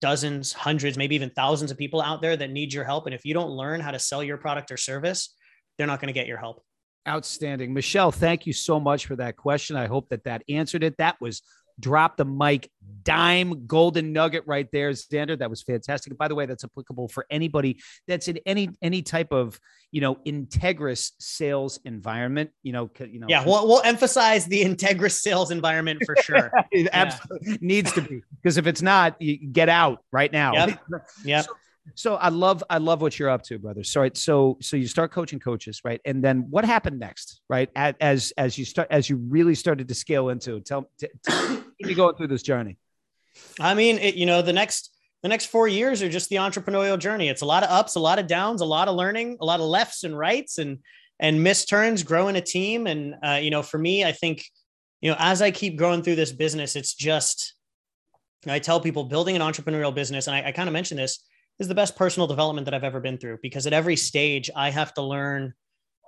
dozens, hundreds, maybe even thousands of people out there that need your help. And if you don't learn how to sell your product or service, they're not going to get your help. Outstanding. Michelle, thank you so much for that question. I hope that that answered it. That was drop the mic. Dime golden nugget right there zander. That was fantastic. By the way that's applicable for anybody that's in any any type of you know integrous sales environment you know you know. Yeah we'll, we'll emphasize the integrous sales environment for sure. It yeah. absolutely needs to be because if it's not you get out right now. Yeah yep. So, so I love I love what you're up to, brother. So right, so so you start coaching coaches, right? And then what happened next, right? As as you start as you really started to scale into tell t- going through this journey. I mean, it, you know, the next the next four years are just the entrepreneurial journey. It's a lot of ups, a lot of downs, a lot of learning, a lot of lefts and rights, and and missed turns, growing a team. And uh, you know, for me, I think you know, as I keep growing through this business, it's just I tell people building an entrepreneurial business, and I, I kind of mentioned this is the best personal development that I've ever been through because at every stage I have to learn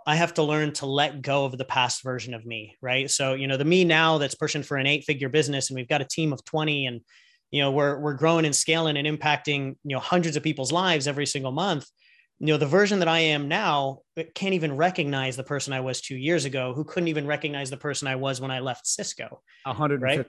I have to learn to let go of the past version of me, right? So, you know, the me now that's pushing for an eight-figure business and we've got a team of 20 and you know, we're we're growing and scaling and impacting, you know, hundreds of people's lives every single month. You know, the version that I am now can't even recognize the person I was 2 years ago who couldn't even recognize the person I was when I left Cisco. 100 right?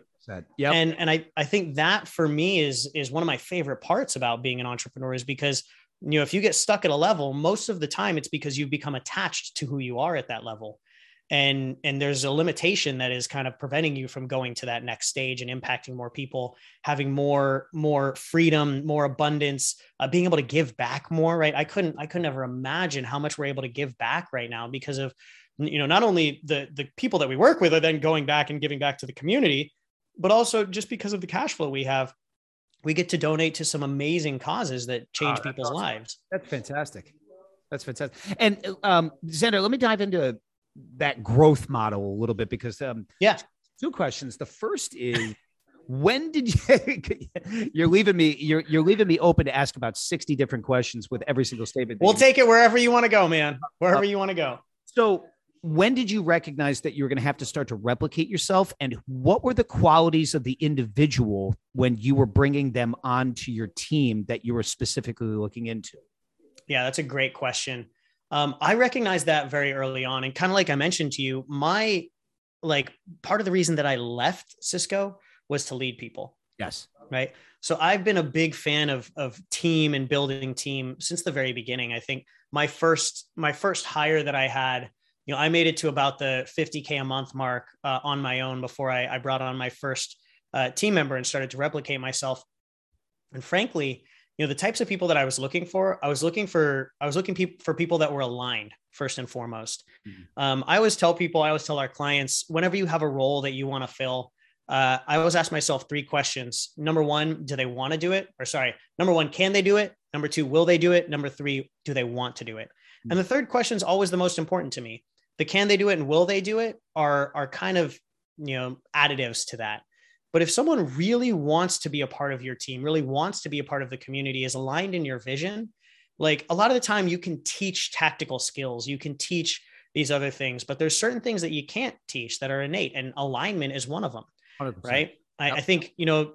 Yeah. And and I I think that for me is is one of my favorite parts about being an entrepreneur is because you know if you get stuck at a level, most of the time it's because you've become attached to who you are at that level. And and there's a limitation that is kind of preventing you from going to that next stage and impacting more people, having more more freedom, more abundance, uh, being able to give back more. Right? I couldn't I couldn't ever imagine how much we're able to give back right now because of you know not only the the people that we work with are then going back and giving back to the community but also just because of the cash flow we have, we get to donate to some amazing causes that change oh, people's awesome. lives. That's fantastic. That's fantastic. And um, Zander, let me dive into that growth model a little bit because um, yeah, two questions. The first is when did you you're leaving me you're you're leaving me open to ask about 60 different questions with every single statement we'll take it wherever you want to go man wherever uh, you want to go so when did you recognize that you were going to have to start to replicate yourself? And what were the qualities of the individual when you were bringing them onto your team that you were specifically looking into? Yeah that's a great question. Um, i recognized that very early on and kind of like i mentioned to you my like part of the reason that i left cisco was to lead people. Yes. Right? So i've been a big fan of of team and building team since the very beginning. I think my first my first hire that i had you know, I made it to about the 50K a month mark uh, on my own before I, I, brought on my first uh, team member and started to replicate myself. And frankly, you know, the types of people that I was looking for, I was looking for, I was looking pe- for people that were aligned first and foremost. Mm-hmm. Um, I always tell people, I always tell our clients, whenever you have a role that you want to fill, uh, I always ask myself three questions. Number one, do they want to do it? Or sorry, number one, can they do it? Number two, will they do it? Number three, do they want to do it? Mm-hmm. And the third question is always the most important to me the can they do it and will they do it are are kind of you know additives to that but if someone really wants to be a part of your team really wants to be a part of the community is aligned in your vision like a lot of the time you can teach tactical skills, you can teach these other things, but there's certain things that you can't teach that are innate, and alignment is one of them. 100%. Right. I. I think, you know,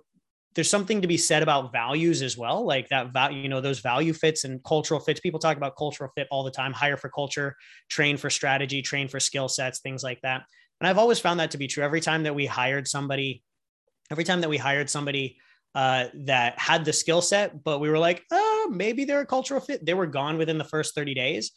there's something to be said about values as well like that value you know those value fits and cultural fits. People talk about cultural fit all the time hire for culture train for strategy train for skill sets things like that. And i've always found that to be true. Every time that we hired somebody every time that we hired somebody uh, that had the skill set but we were like oh maybe they're a cultural fit they were gone within the first 30 days.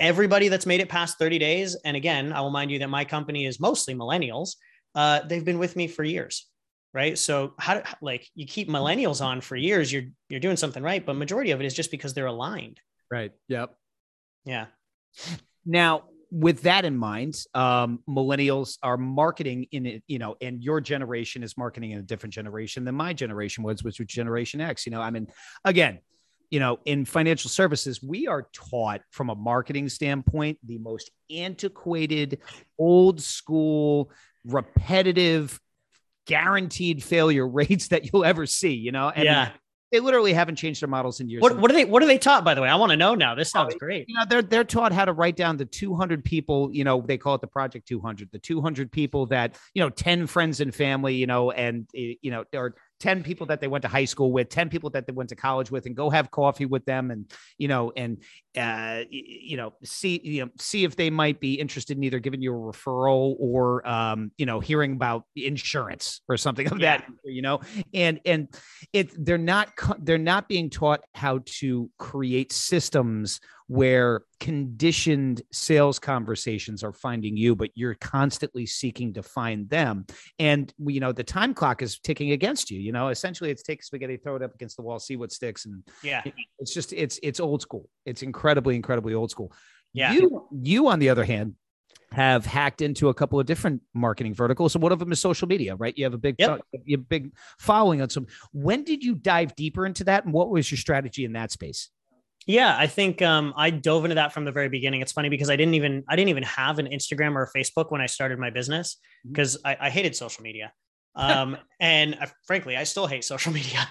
Everybody that's made it past 30 days and again i will mind you that my company is mostly millennials uh, they've been with me for years right? So how do like you keep millennials on for years you're you're doing something right but majority of it is just because they're aligned. Right yep. Yeah. Now with that in mind um millennials are marketing in it you know and your generation is marketing in a different generation than my generation was which was generation x you know? I mean again you know, in financial services, we are taught from a marketing standpoint the most antiquated, old school, repetitive guaranteed failure rates that you'll ever see, you know? And yeah. They literally haven't changed their models in years. What, what are they? What are they taught? By the way, I want to know now. This sounds oh, great. You know, they're they're taught how to write down the 200 people. You know, they call it the Project 200. The 200 people that you know, 10 friends and family. You know, and eh, you know, or 10 people that they went to high school with 10 people that they went to college with and go have coffee with them and you know and uh, you know see you know see if they might be interested in either giving you a referral or um, you know hearing about insurance or something of yeah. that you know and and it they're not they're not being taught how to create systems where conditioned sales conversations are finding you, but you're constantly seeking to find them. And you know, the time clock is ticking against you. You know, essentially it's take spaghetti, throw it up against the wall, see what sticks. And yeah, it's just it's it's old school. It's incredibly, incredibly old school. Yeah. You you on the other hand have hacked into a couple of different marketing verticals. So one of them is social media, right? You have a big, yep. you have a big following on some. When did you dive deeper into that, and what was your strategy in that space? Yeah, I think um, I dove into that from the very beginning. It's funny because I didn't even I didn't even have an Instagram or a Facebook when I started my business because mm-hmm. I, I, hated social media, um, and I, frankly, I still hate social media.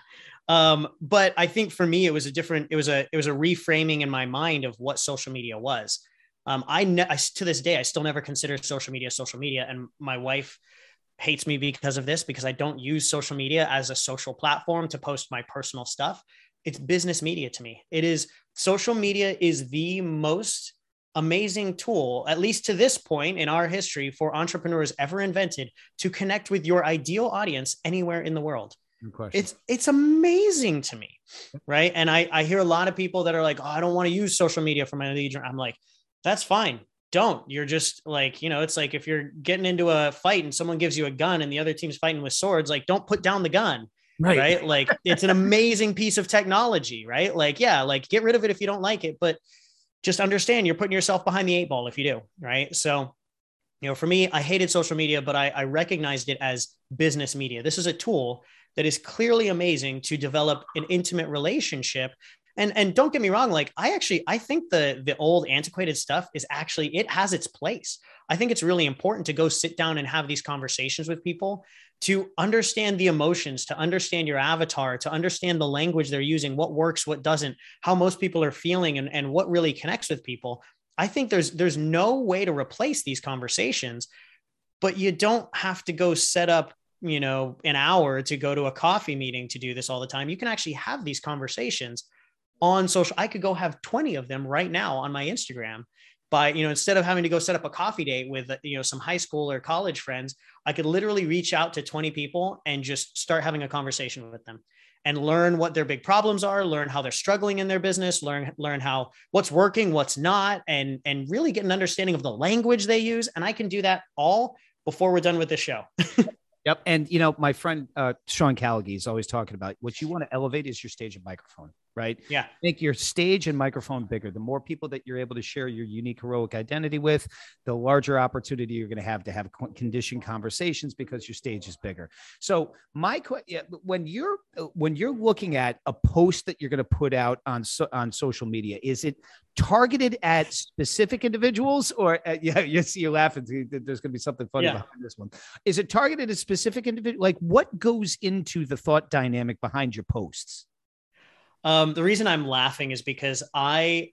Um, but I think for me, it was a different. It was a it was a reframing in my mind of what social media was. Um, I, ne- I to this day I still never consider social media social media, and my wife hates me because of this because I don't use social media as a social platform to post my personal stuff it's business media to me. It is social media is the most amazing tool, at least to this point in our history, for entrepreneurs ever invented to connect with your ideal audience anywhere in the world. It's it's amazing to me, right? And I I hear a lot of people that are like, oh, I don't want to use social media for my lead. I'm like, that's fine. Don't. You're just like, you know, it's like if you're getting into a fight and someone gives you a gun and the other team's fighting with swords, like don't put down the gun right. right? Like it's an amazing piece of technology, right? Like, yeah, like get rid of it if you don't like it, but just understand you're putting yourself behind the eight ball if you do, right? So, you know, for me, I hated social media, but I, I recognized it as business media. This is a tool that is clearly amazing to develop an intimate relationship and and don't get me wrong like i actually i think the the old antiquated stuff is actually it has its place i think it's really important to go sit down and have these conversations with people to understand the emotions, to understand your avatar, to understand the language they're using, what works, what doesn't, how most people are feeling, and, and what really connects with people. I think there's there's no way to replace these conversations, but you don't have to go set up, you know, an hour to go to a coffee meeting to do this all the time. You can actually have these conversations on social. I could go have 20 of them right now on my Instagram by you know instead of having to go set up a coffee date with you know some high school or college friends i could literally reach out to 20 people and just start having a conversation with them and learn what their big problems are learn how they're struggling in their business learn learn how what's working what's not and and really get an understanding of the language they use and i can do that all before we're done with the show Yep. And, you know, my friend uh, Sean Callaghan is always talking about what you want to elevate is your stage and microphone right? Yeah. Make your stage and microphone bigger. The more people that you're able to share your unique heroic identity with, the larger opportunity you're going to have to have conditioned conversations because your stage is bigger. So my when you're when you're looking at a post that you're going to put out on so, on social media, is it targeted at specific individuals or uh, yeah, you see you're laughing. There's going to be something funny yeah. behind this one. Is it targeted at specific individual? Like what goes into the thought dynamic behind your posts? Um, the reason I'm laughing is because I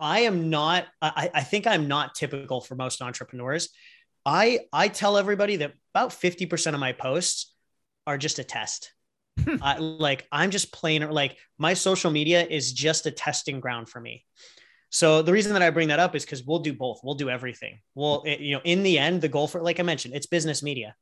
I am not, I, I think I'm not typical for most entrepreneurs. I I tell everybody that about 50% of my posts are just a test. I, like I'm just plain like my social media is just a testing ground for me. So the reason that I bring that up is because we'll do both. We'll do everything. Well, you know, in the end, the goal for, like I mentioned, it's business media.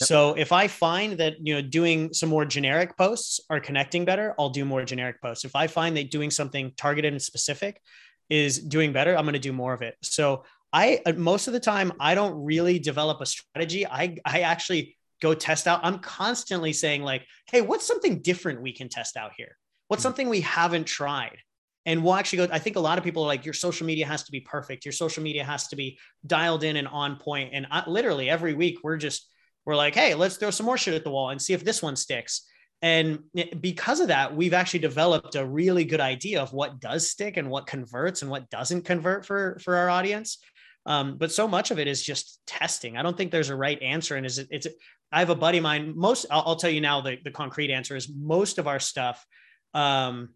Yep. So if I find that you know doing some more generic posts are connecting better, I'll do more generic posts. If I find that doing something targeted and specific is doing better, I'm going to do more of it. So I uh, most of the time I don't really develop a strategy. I I actually go test out. I'm constantly saying like, "Hey, what's something different we can test out here? What's mm-hmm. something we haven't tried?" And we'll actually go. I think a lot of people are like, "Your social media has to be perfect. Your social media has to be dialed in and on point." And I, literally every week we're just we're like, "Hey, let's throw some more shit at the wall and see if this one sticks." And because of that, we've actually developed a really good idea of what does stick and what converts and what doesn't convert for for our audience. Um, but so much of it is just testing. I don't think there's a right answer. And is it, it's, I have a buddy of mine. Most, I'll, I'll tell you now, the, the concrete answer is most of our stuff um,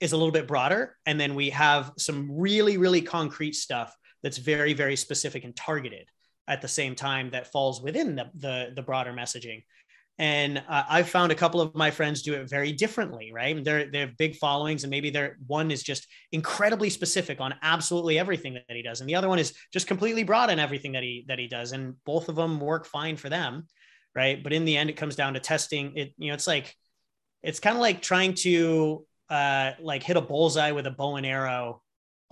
is a little bit broader. And then we have some really, really concrete stuff that's very, very specific and targeted at the same time that falls within the, the, the broader messaging. And uh, I've found a couple of my friends do it very differently, right? They're they have big followings, and maybe they're one is just incredibly specific on absolutely everything that he does, and the other one is just completely broad on everything that he that he does, and both of them work fine for them, right? But in the end, it comes down to testing. It you know, it's like it's kind of like trying to uh, like hit a bullseye with a bow and arrow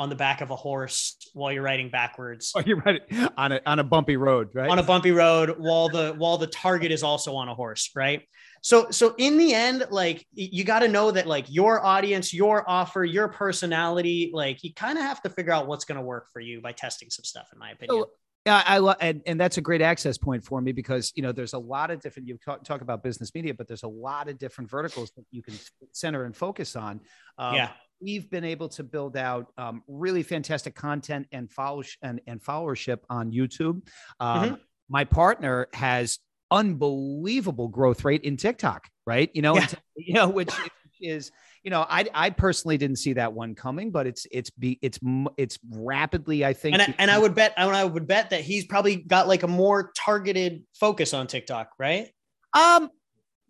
on the back of a horse while you're riding backwards. Oh, you're riding on a on a bumpy road, right? On a bumpy road while the while the target is also on a horse, right? So so in the end, like you got to know that like your audience, your offer, your personality, like you kind of have to figure out what's going to work for you by testing some stuff, in my opinion. So- yeah, I love, and, and that's a great access point for me because you know there's a lot of different. You talk, talk about business media, but there's a lot of different verticals that you can center and focus on. Um, yeah, we've been able to build out um, really fantastic content and follow and, and followership on YouTube. Um, mm-hmm. My partner has unbelievable growth rate in TikTok, right? You know, yeah. you know, which is you know, I I personally didn't see that one coming, but it's it's be it's it's rapidly I think. And I, and I would bet I would bet that he's probably got like a more targeted focus on TikTok, right? Um,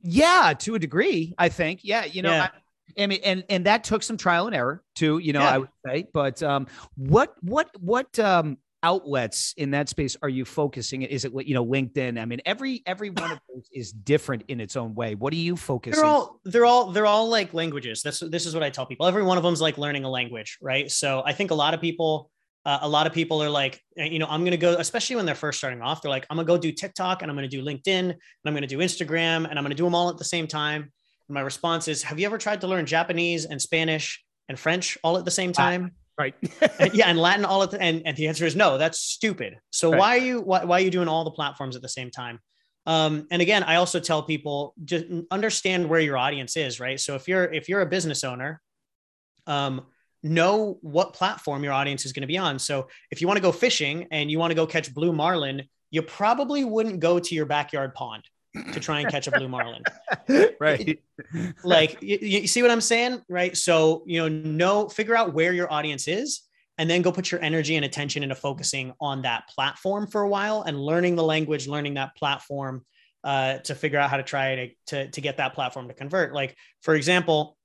yeah, to a degree, I think. Yeah, you know, yeah. I, I mean, and and that took some trial and error too. You know, yeah. I would say. But um, what what what um outlets in that space are you focusing? Is it you know LinkedIn? I mean, every every one of those is different in its own way. What do you focus? They're all they're all they're all like languages. That's this is what I tell people. Every one of them is like learning a language, right? So I think a lot of people. Uh, a lot of people are like, eh, you know, I'm going to go, especially when they're first starting off, they're like, I'm going to go do TikTok and I'm going to do LinkedIn and I'm going to do Instagram and I'm going to do them all at the same time my response is, have you ever tried to learn Japanese and Spanish and French all at the same time? right. and, yeah. And Latin all at the, and, and the answer is no, that's stupid. So right. why are you, why, why are you doing all the platforms at the same time? Um, and again, I also tell people just understand where your audience is, right? So if you're, if you're a business owner, um, know what platform your audience is going to be on. So if you want to go fishing and you want to go catch blue marlin, you probably wouldn't go to your backyard pond to try and catch a blue marlin. right. Like you, you, see what I'm saying? Right. So, you know, know, figure out where your audience is and then go put your energy and attention into focusing on that platform for a while and learning the language, learning that platform uh, to figure out how to try to, to, to get that platform to convert. Like, for example,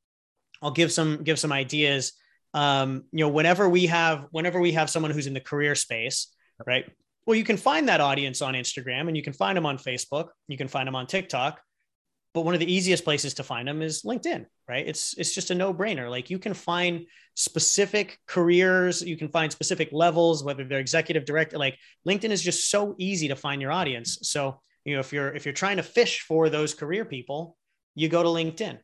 I'll give some, give some ideas. Um, you know, whenever we have, whenever we have someone who's in the career space, right? Well, you can find that audience on Instagram and you can find them on Facebook, you can find them on TikTok. But one of the easiest places to find them is LinkedIn, right? It's it's just a no-brainer. Like you can find specific careers, you can find specific levels, whether they're executive director. Like LinkedIn is just so easy to find your audience. So, you know, if you're if you're trying to fish for those career people, you go to LinkedIn,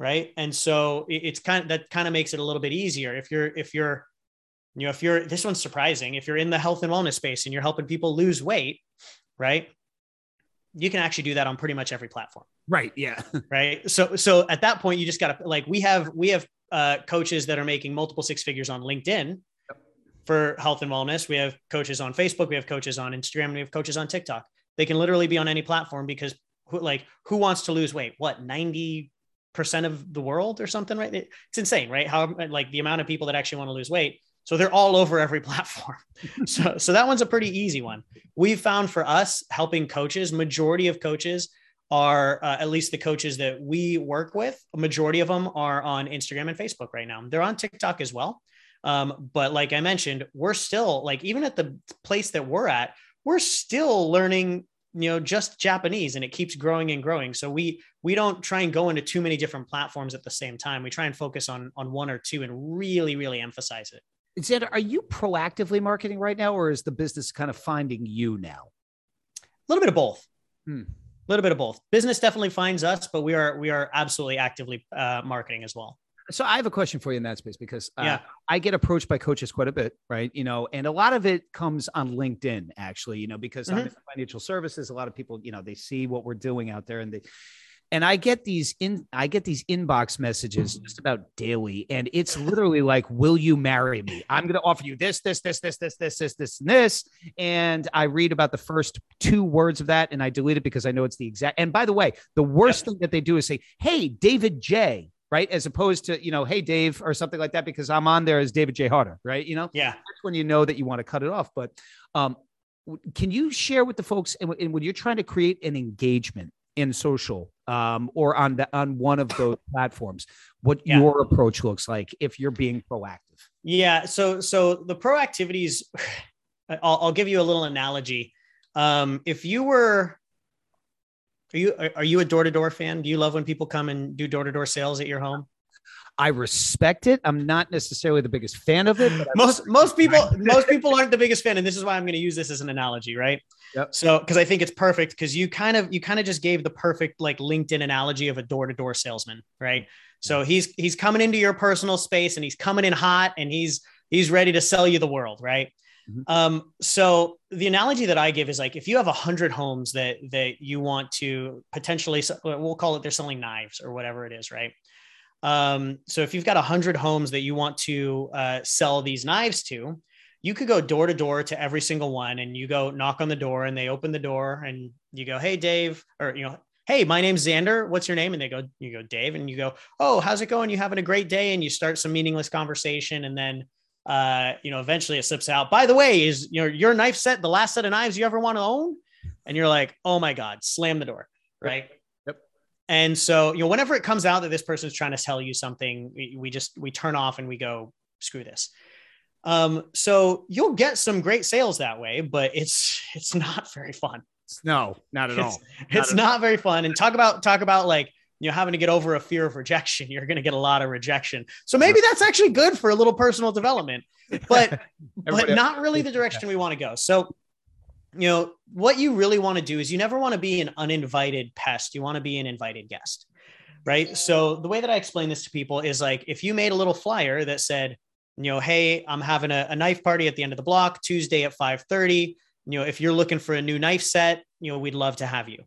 right? And so it's kind of that kind of makes it a little bit easier. If you're if you're you know if you're this one's surprising. If you're in the health and wellness space and you're helping people lose weight right you can actually do that on pretty much every platform. Right yeah. Right? So so at that point you just got to like we have we have uh, coaches that are making multiple six figures on linkedin for health and wellness. We have coaches on facebook. We have coaches on instagram. We have coaches on tiktok. They can literally be on any platform because who like who wants to lose weight? What 90 percent of the world or something, right? It's insane, right? How like the amount of people that actually want to lose weight. So they're all over every platform. so, so that one's a pretty easy one. We've found for us helping coaches, majority of coaches are uh, at least the coaches that we work with. A majority of them are on Instagram and Facebook right now. They're on TikTok as well. Um, but like I mentioned, we're still like even at the place that we're at, we're still learning you know just japanese and it keeps growing and growing so we we don't try and go into too many different platforms at the same time we try and focus on on one or two and really really emphasize it Zander, are you proactively marketing right now, or is the business kind of finding you now? A little bit of both. Hmm. A little bit of both. Business definitely finds us, but we are we are absolutely actively uh, marketing as well. So I have a question for you in that space because uh, yeah. I get approached by coaches quite a bit, right? You know, and a lot of it comes on LinkedIn, actually. You know, because mm-hmm. I'm in financial services, a lot of people, you know, they see what we're doing out there, and they and I get these in I get these inbox messages just about daily, and it's literally like, "Will you marry me? I'm going to offer you this, this, this, this, this, this, this, this, and this." And I read about the first two words of that, and I delete it because I know it's the exact. And by the way, the worst thing that they do is say, "Hey, David J." Right, as opposed to you know, hey Dave, or something like that, because I'm on there as David J. Harder, right? You know, yeah, that's when you know that you want to cut it off. But um, can you share with the folks, and when you're trying to create an engagement in social um, or on the, on one of those platforms what yeah. your approach looks like if you're being proactive. Yeah so so the proactivities I'll, I'll give you a little analogy. Um, if you were are you are you a door-to-door fan? Do you love when people come and do door-to-door sales at your home I respect it. I'm not necessarily the biggest fan of it. most most people most people aren't the biggest fan, and this is why I'm going to use this as an analogy, right? Yep. So because I think it's perfect because you kind of you kind of just gave the perfect like LinkedIn analogy of a door to door salesman, right? So he's he's coming into your personal space and he's coming in hot and he's he's ready to sell you the world, right? Mm-hmm. Um, so the analogy that I give is like if you have a hundred homes that that you want to potentially, we'll call it they're selling knives or whatever it is, right? Um, so if you've got a hundred homes that you want to uh, sell these knives to, you could go door to door to every single one and you go knock on the door and they open the door and you go, Hey, Dave, or, you know, Hey, my name's Zander. What's your name? And they go, you go, Dave. And you go, Oh, how's it going? You having a great day? And you start some meaningless conversation. And then, uh, you know, eventually it slips out. By the way, is you know, your knife set the last set of knives you ever want to own? And you're like, Oh my God, slam the door. Right. And so, you know, whenever it comes out that this person is trying to tell you something, we, we just we turn off and we go, screw this. Um, so you'll get some great sales that way, but it's it's not very fun. No, not at it's, all. Not it's not all. very fun. And talk about talk about like you know having to get over a fear of rejection. You're going to get a lot of rejection. So maybe that's actually good for a little personal development, but but not really the direction we want to go. So you know, what you really want to do is you never want to be an uninvited pest. You want to be an invited guest. Right. So the way that I explain this to people is like if you made a little flyer that said, you know, hey, I'm having a, a knife party at the end of the block Tuesday at 5:30. You know, if you're looking for a new knife set, you know, we'd love to have you.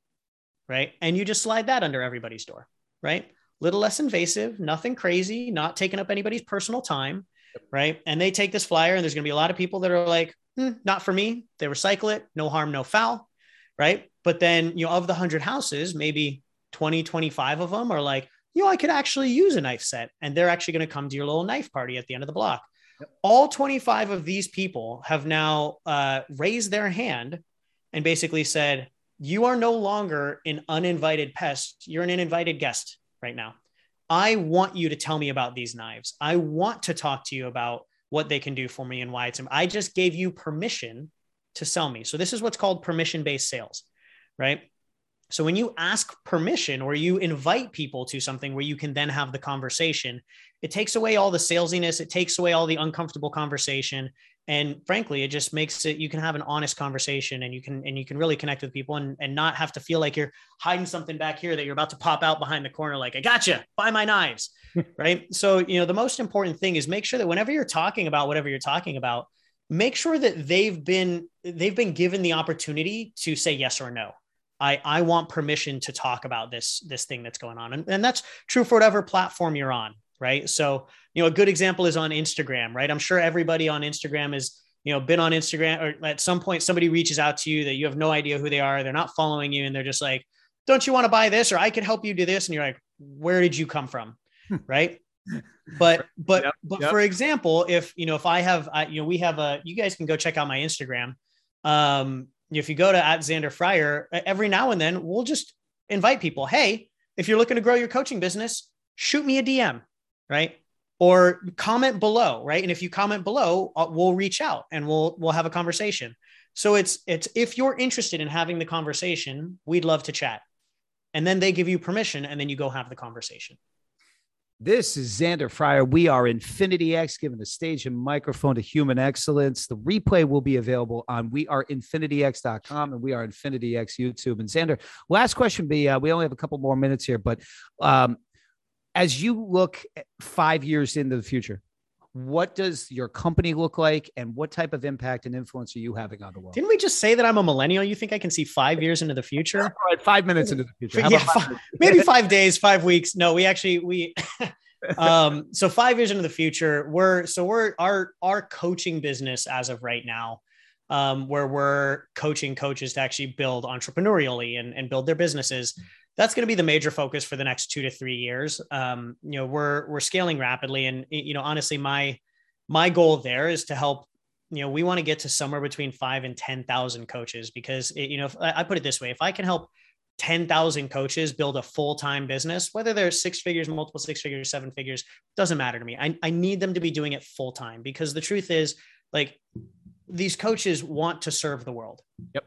Right. And you just slide that under everybody's door. Right. Little less invasive, nothing crazy, not taking up anybody's personal time. Right. And they take this flyer, and there's going to be a lot of people that are like, hmm, not for me. They recycle it, no harm, no foul, right? But then, you know, of the 100 houses, maybe 20, 25 of them are like, you know, I could actually use a knife set. And they're actually going to come to your little knife party at the end of the block. Yep. All 25 of these people have now uh, raised their hand and basically said, You are no longer an uninvited pest. You're an invited guest right now. I want you to tell me about these knives. I want to talk to you about what they can do for me and why it's I just gave you permission to sell me. So this is what's called permission based sales, right? So when you ask permission or you invite people to something where you can then have the conversation, it takes away all the salesiness, it takes away all the uncomfortable conversation, and frankly, it just makes it you can have an honest conversation and you can and you can really connect with people and and not have to feel like you're hiding something back here that you're about to pop out behind the corner like I gotcha, buy my knives, right? So you know the most important thing is make sure that whenever you're talking about whatever you're talking about, make sure that they've been they've been given the opportunity to say yes or no. I, I want permission to talk about this this thing that's going on. And, and that's true for whatever platform you're on right? So you know a good example is on instagram right i'm sure everybody on instagram is you know been on instagram or at some point somebody reaches out to you that you have no idea who they are they're not following you and they're just like don't you want to buy this or i could help you do this and you're like where did you come from? Right. But but yep, but yep. for example, if you know if I have I, you know we have a you guys can go check out my Instagram. Um, if you go to at Zander Fryer, every now and then we'll just invite people. Hey, if you're looking to grow your coaching business, shoot me a DM, right? Or comment below, right? And if you comment below, uh, we'll reach out and we'll we'll have a conversation. So it's it's if you're interested in having the conversation, we'd love to chat. And then they give you permission and then you go have the conversation. This is Zander Fryer. We are Infinity X, giving the stage and microphone to human excellence. The replay will be available on weareinfinityx.com and we are Infinity X YouTube. And Zander, last question be uh, we only have a couple more minutes here, but um, as you look five years into the future, what does your company look like and what type of impact and influence are you having on the world? Didn't we just say that i'm a millennial? You think i can see five years into the future? All right five minutes into the future. Yeah, five, maybe five days five weeks. No we actually we um so five years into the future we're so we're our our coaching business as of right now um where we're coaching coaches to actually build entrepreneurially and, and build their businesses that's going to be the major focus for the next two to three years. Um, you know, we're we're scaling rapidly, and you know, honestly, my my goal there is to help. You know, we want to get to somewhere between five and ten thousand coaches because it, you know, if, I put it this way: if I can help ten thousand coaches build a full time business, whether they're six figures, multiple six figures, seven figures, doesn't matter to me. I, I need them to be doing it full time because the truth is, like, these coaches want to serve the world. Yep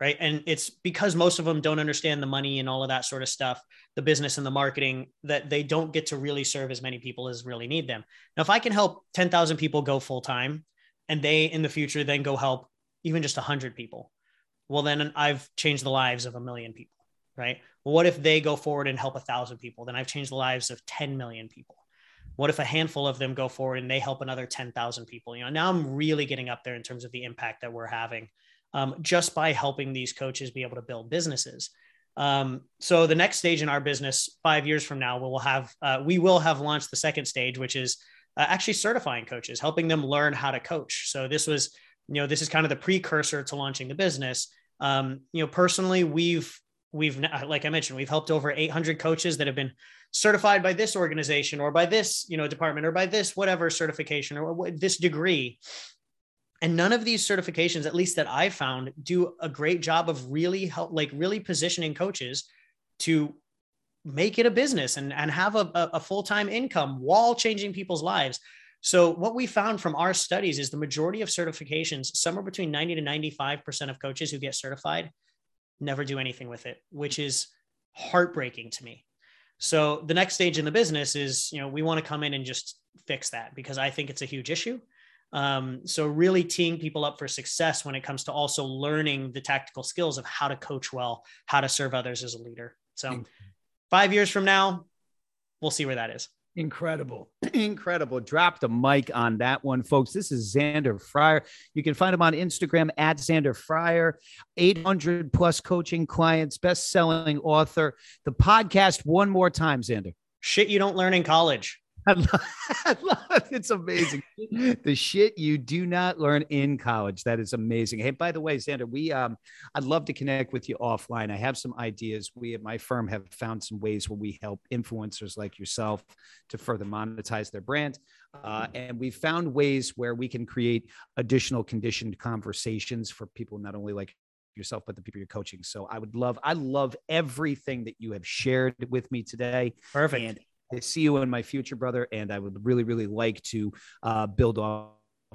right? And it's because most of them don't understand the money and all of that sort of stuff the business and the marketing that they don't get to really serve as many people as really need them. Now if i can help 10,000 people go full time and they in the future then go help even just 100 people well then i've changed the lives of a million people right? Well, what if they go forward and help a thousand people? Then i've changed the lives of 10 million people. What if a handful of them go forward and they help another 10,000 people? You know now i'm really getting up there in terms of the impact that we're having um, just by helping these coaches be able to build businesses. Um, so the next stage in our business, five years from now, we will have uh, we will have launched the second stage, which is uh, actually certifying coaches, helping them learn how to coach. So this was, you know, this is kind of the precursor to launching the business. Um, you know, personally, we've we've like I mentioned, we've helped over 800 coaches that have been certified by this organization or by this you know department or by this whatever certification or this degree and none of these certifications at least that i found do a great job of really help like really positioning coaches to make it a business and, and have a, a full-time income while changing people's lives. So what we found from our studies is the majority of certifications somewhere between 90 to 95% of coaches who get certified never do anything with it which is heartbreaking to me. So the next stage in the business is you know we want to come in and just fix that because i think it's a huge issue um, so really teeing people up for success when it comes to also learning the tactical skills of how to coach well, how to serve others as a leader. So five years from now, we'll see where that is. Incredible. Incredible. Drop the mic on that one, folks. This is Zander Fryer. You can find him on Instagram at Zander Fryer, 800 plus coaching clients, best selling author. The podcast, one more time, Zander. Shit you don't learn in college. I love, I love it's amazing. the shit you do not learn in college. That is amazing. Hey, by the way, Zander, we um I'd love to connect with you offline. I have some ideas. We at my firm have found some ways where we help influencers like yourself to further monetize their brand. Uh, and we found ways where we can create additional conditioned conversations for people not only like yourself but the people you're coaching so i would love i love everything that you have shared with me today perfect and I see you in my future, brother, and I would really, really like to uh, build off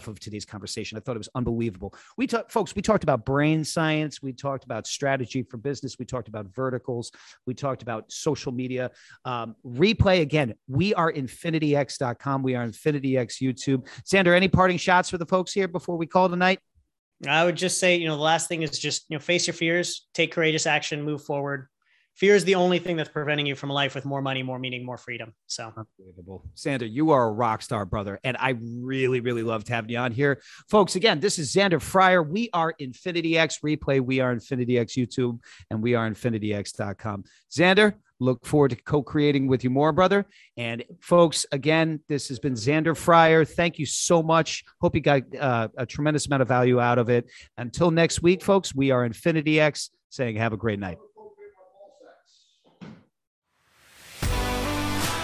of today's conversation. I thought it was unbelievable. We talked, folks, we talked about brain science. We talked about strategy for business. We talked about verticals. We talked about social media. Um, replay again. We are infinityx.com. We are infinityx YouTube. Zander, any parting shots for the folks here before we call tonight? I would just say, you know, the last thing is just, you know, face your fears, take courageous action, move forward fear is the only thing that's preventing you from life with more money, more meaning, more freedom. So unbelievable. Zander, you are a rock star, brother. And I really, really loved having you on here. Folks, again, this is Zander Fryer. We are Infinity X Replay. We are Infinity X YouTube, and we are InfinityX.com. Zander, look forward to co-creating with you more, brother. And folks, again, this has been Zander Fryer. Thank you so much. Hope you got uh, a tremendous amount of value out of it. Until next week, folks, we are Infinity X saying have a great night.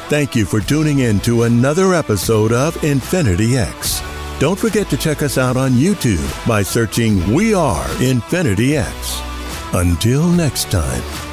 Thank you for tuning in to another episode of Infinity X. Don't forget to check us out on YouTube by searching We Are Infinity X. Until next time.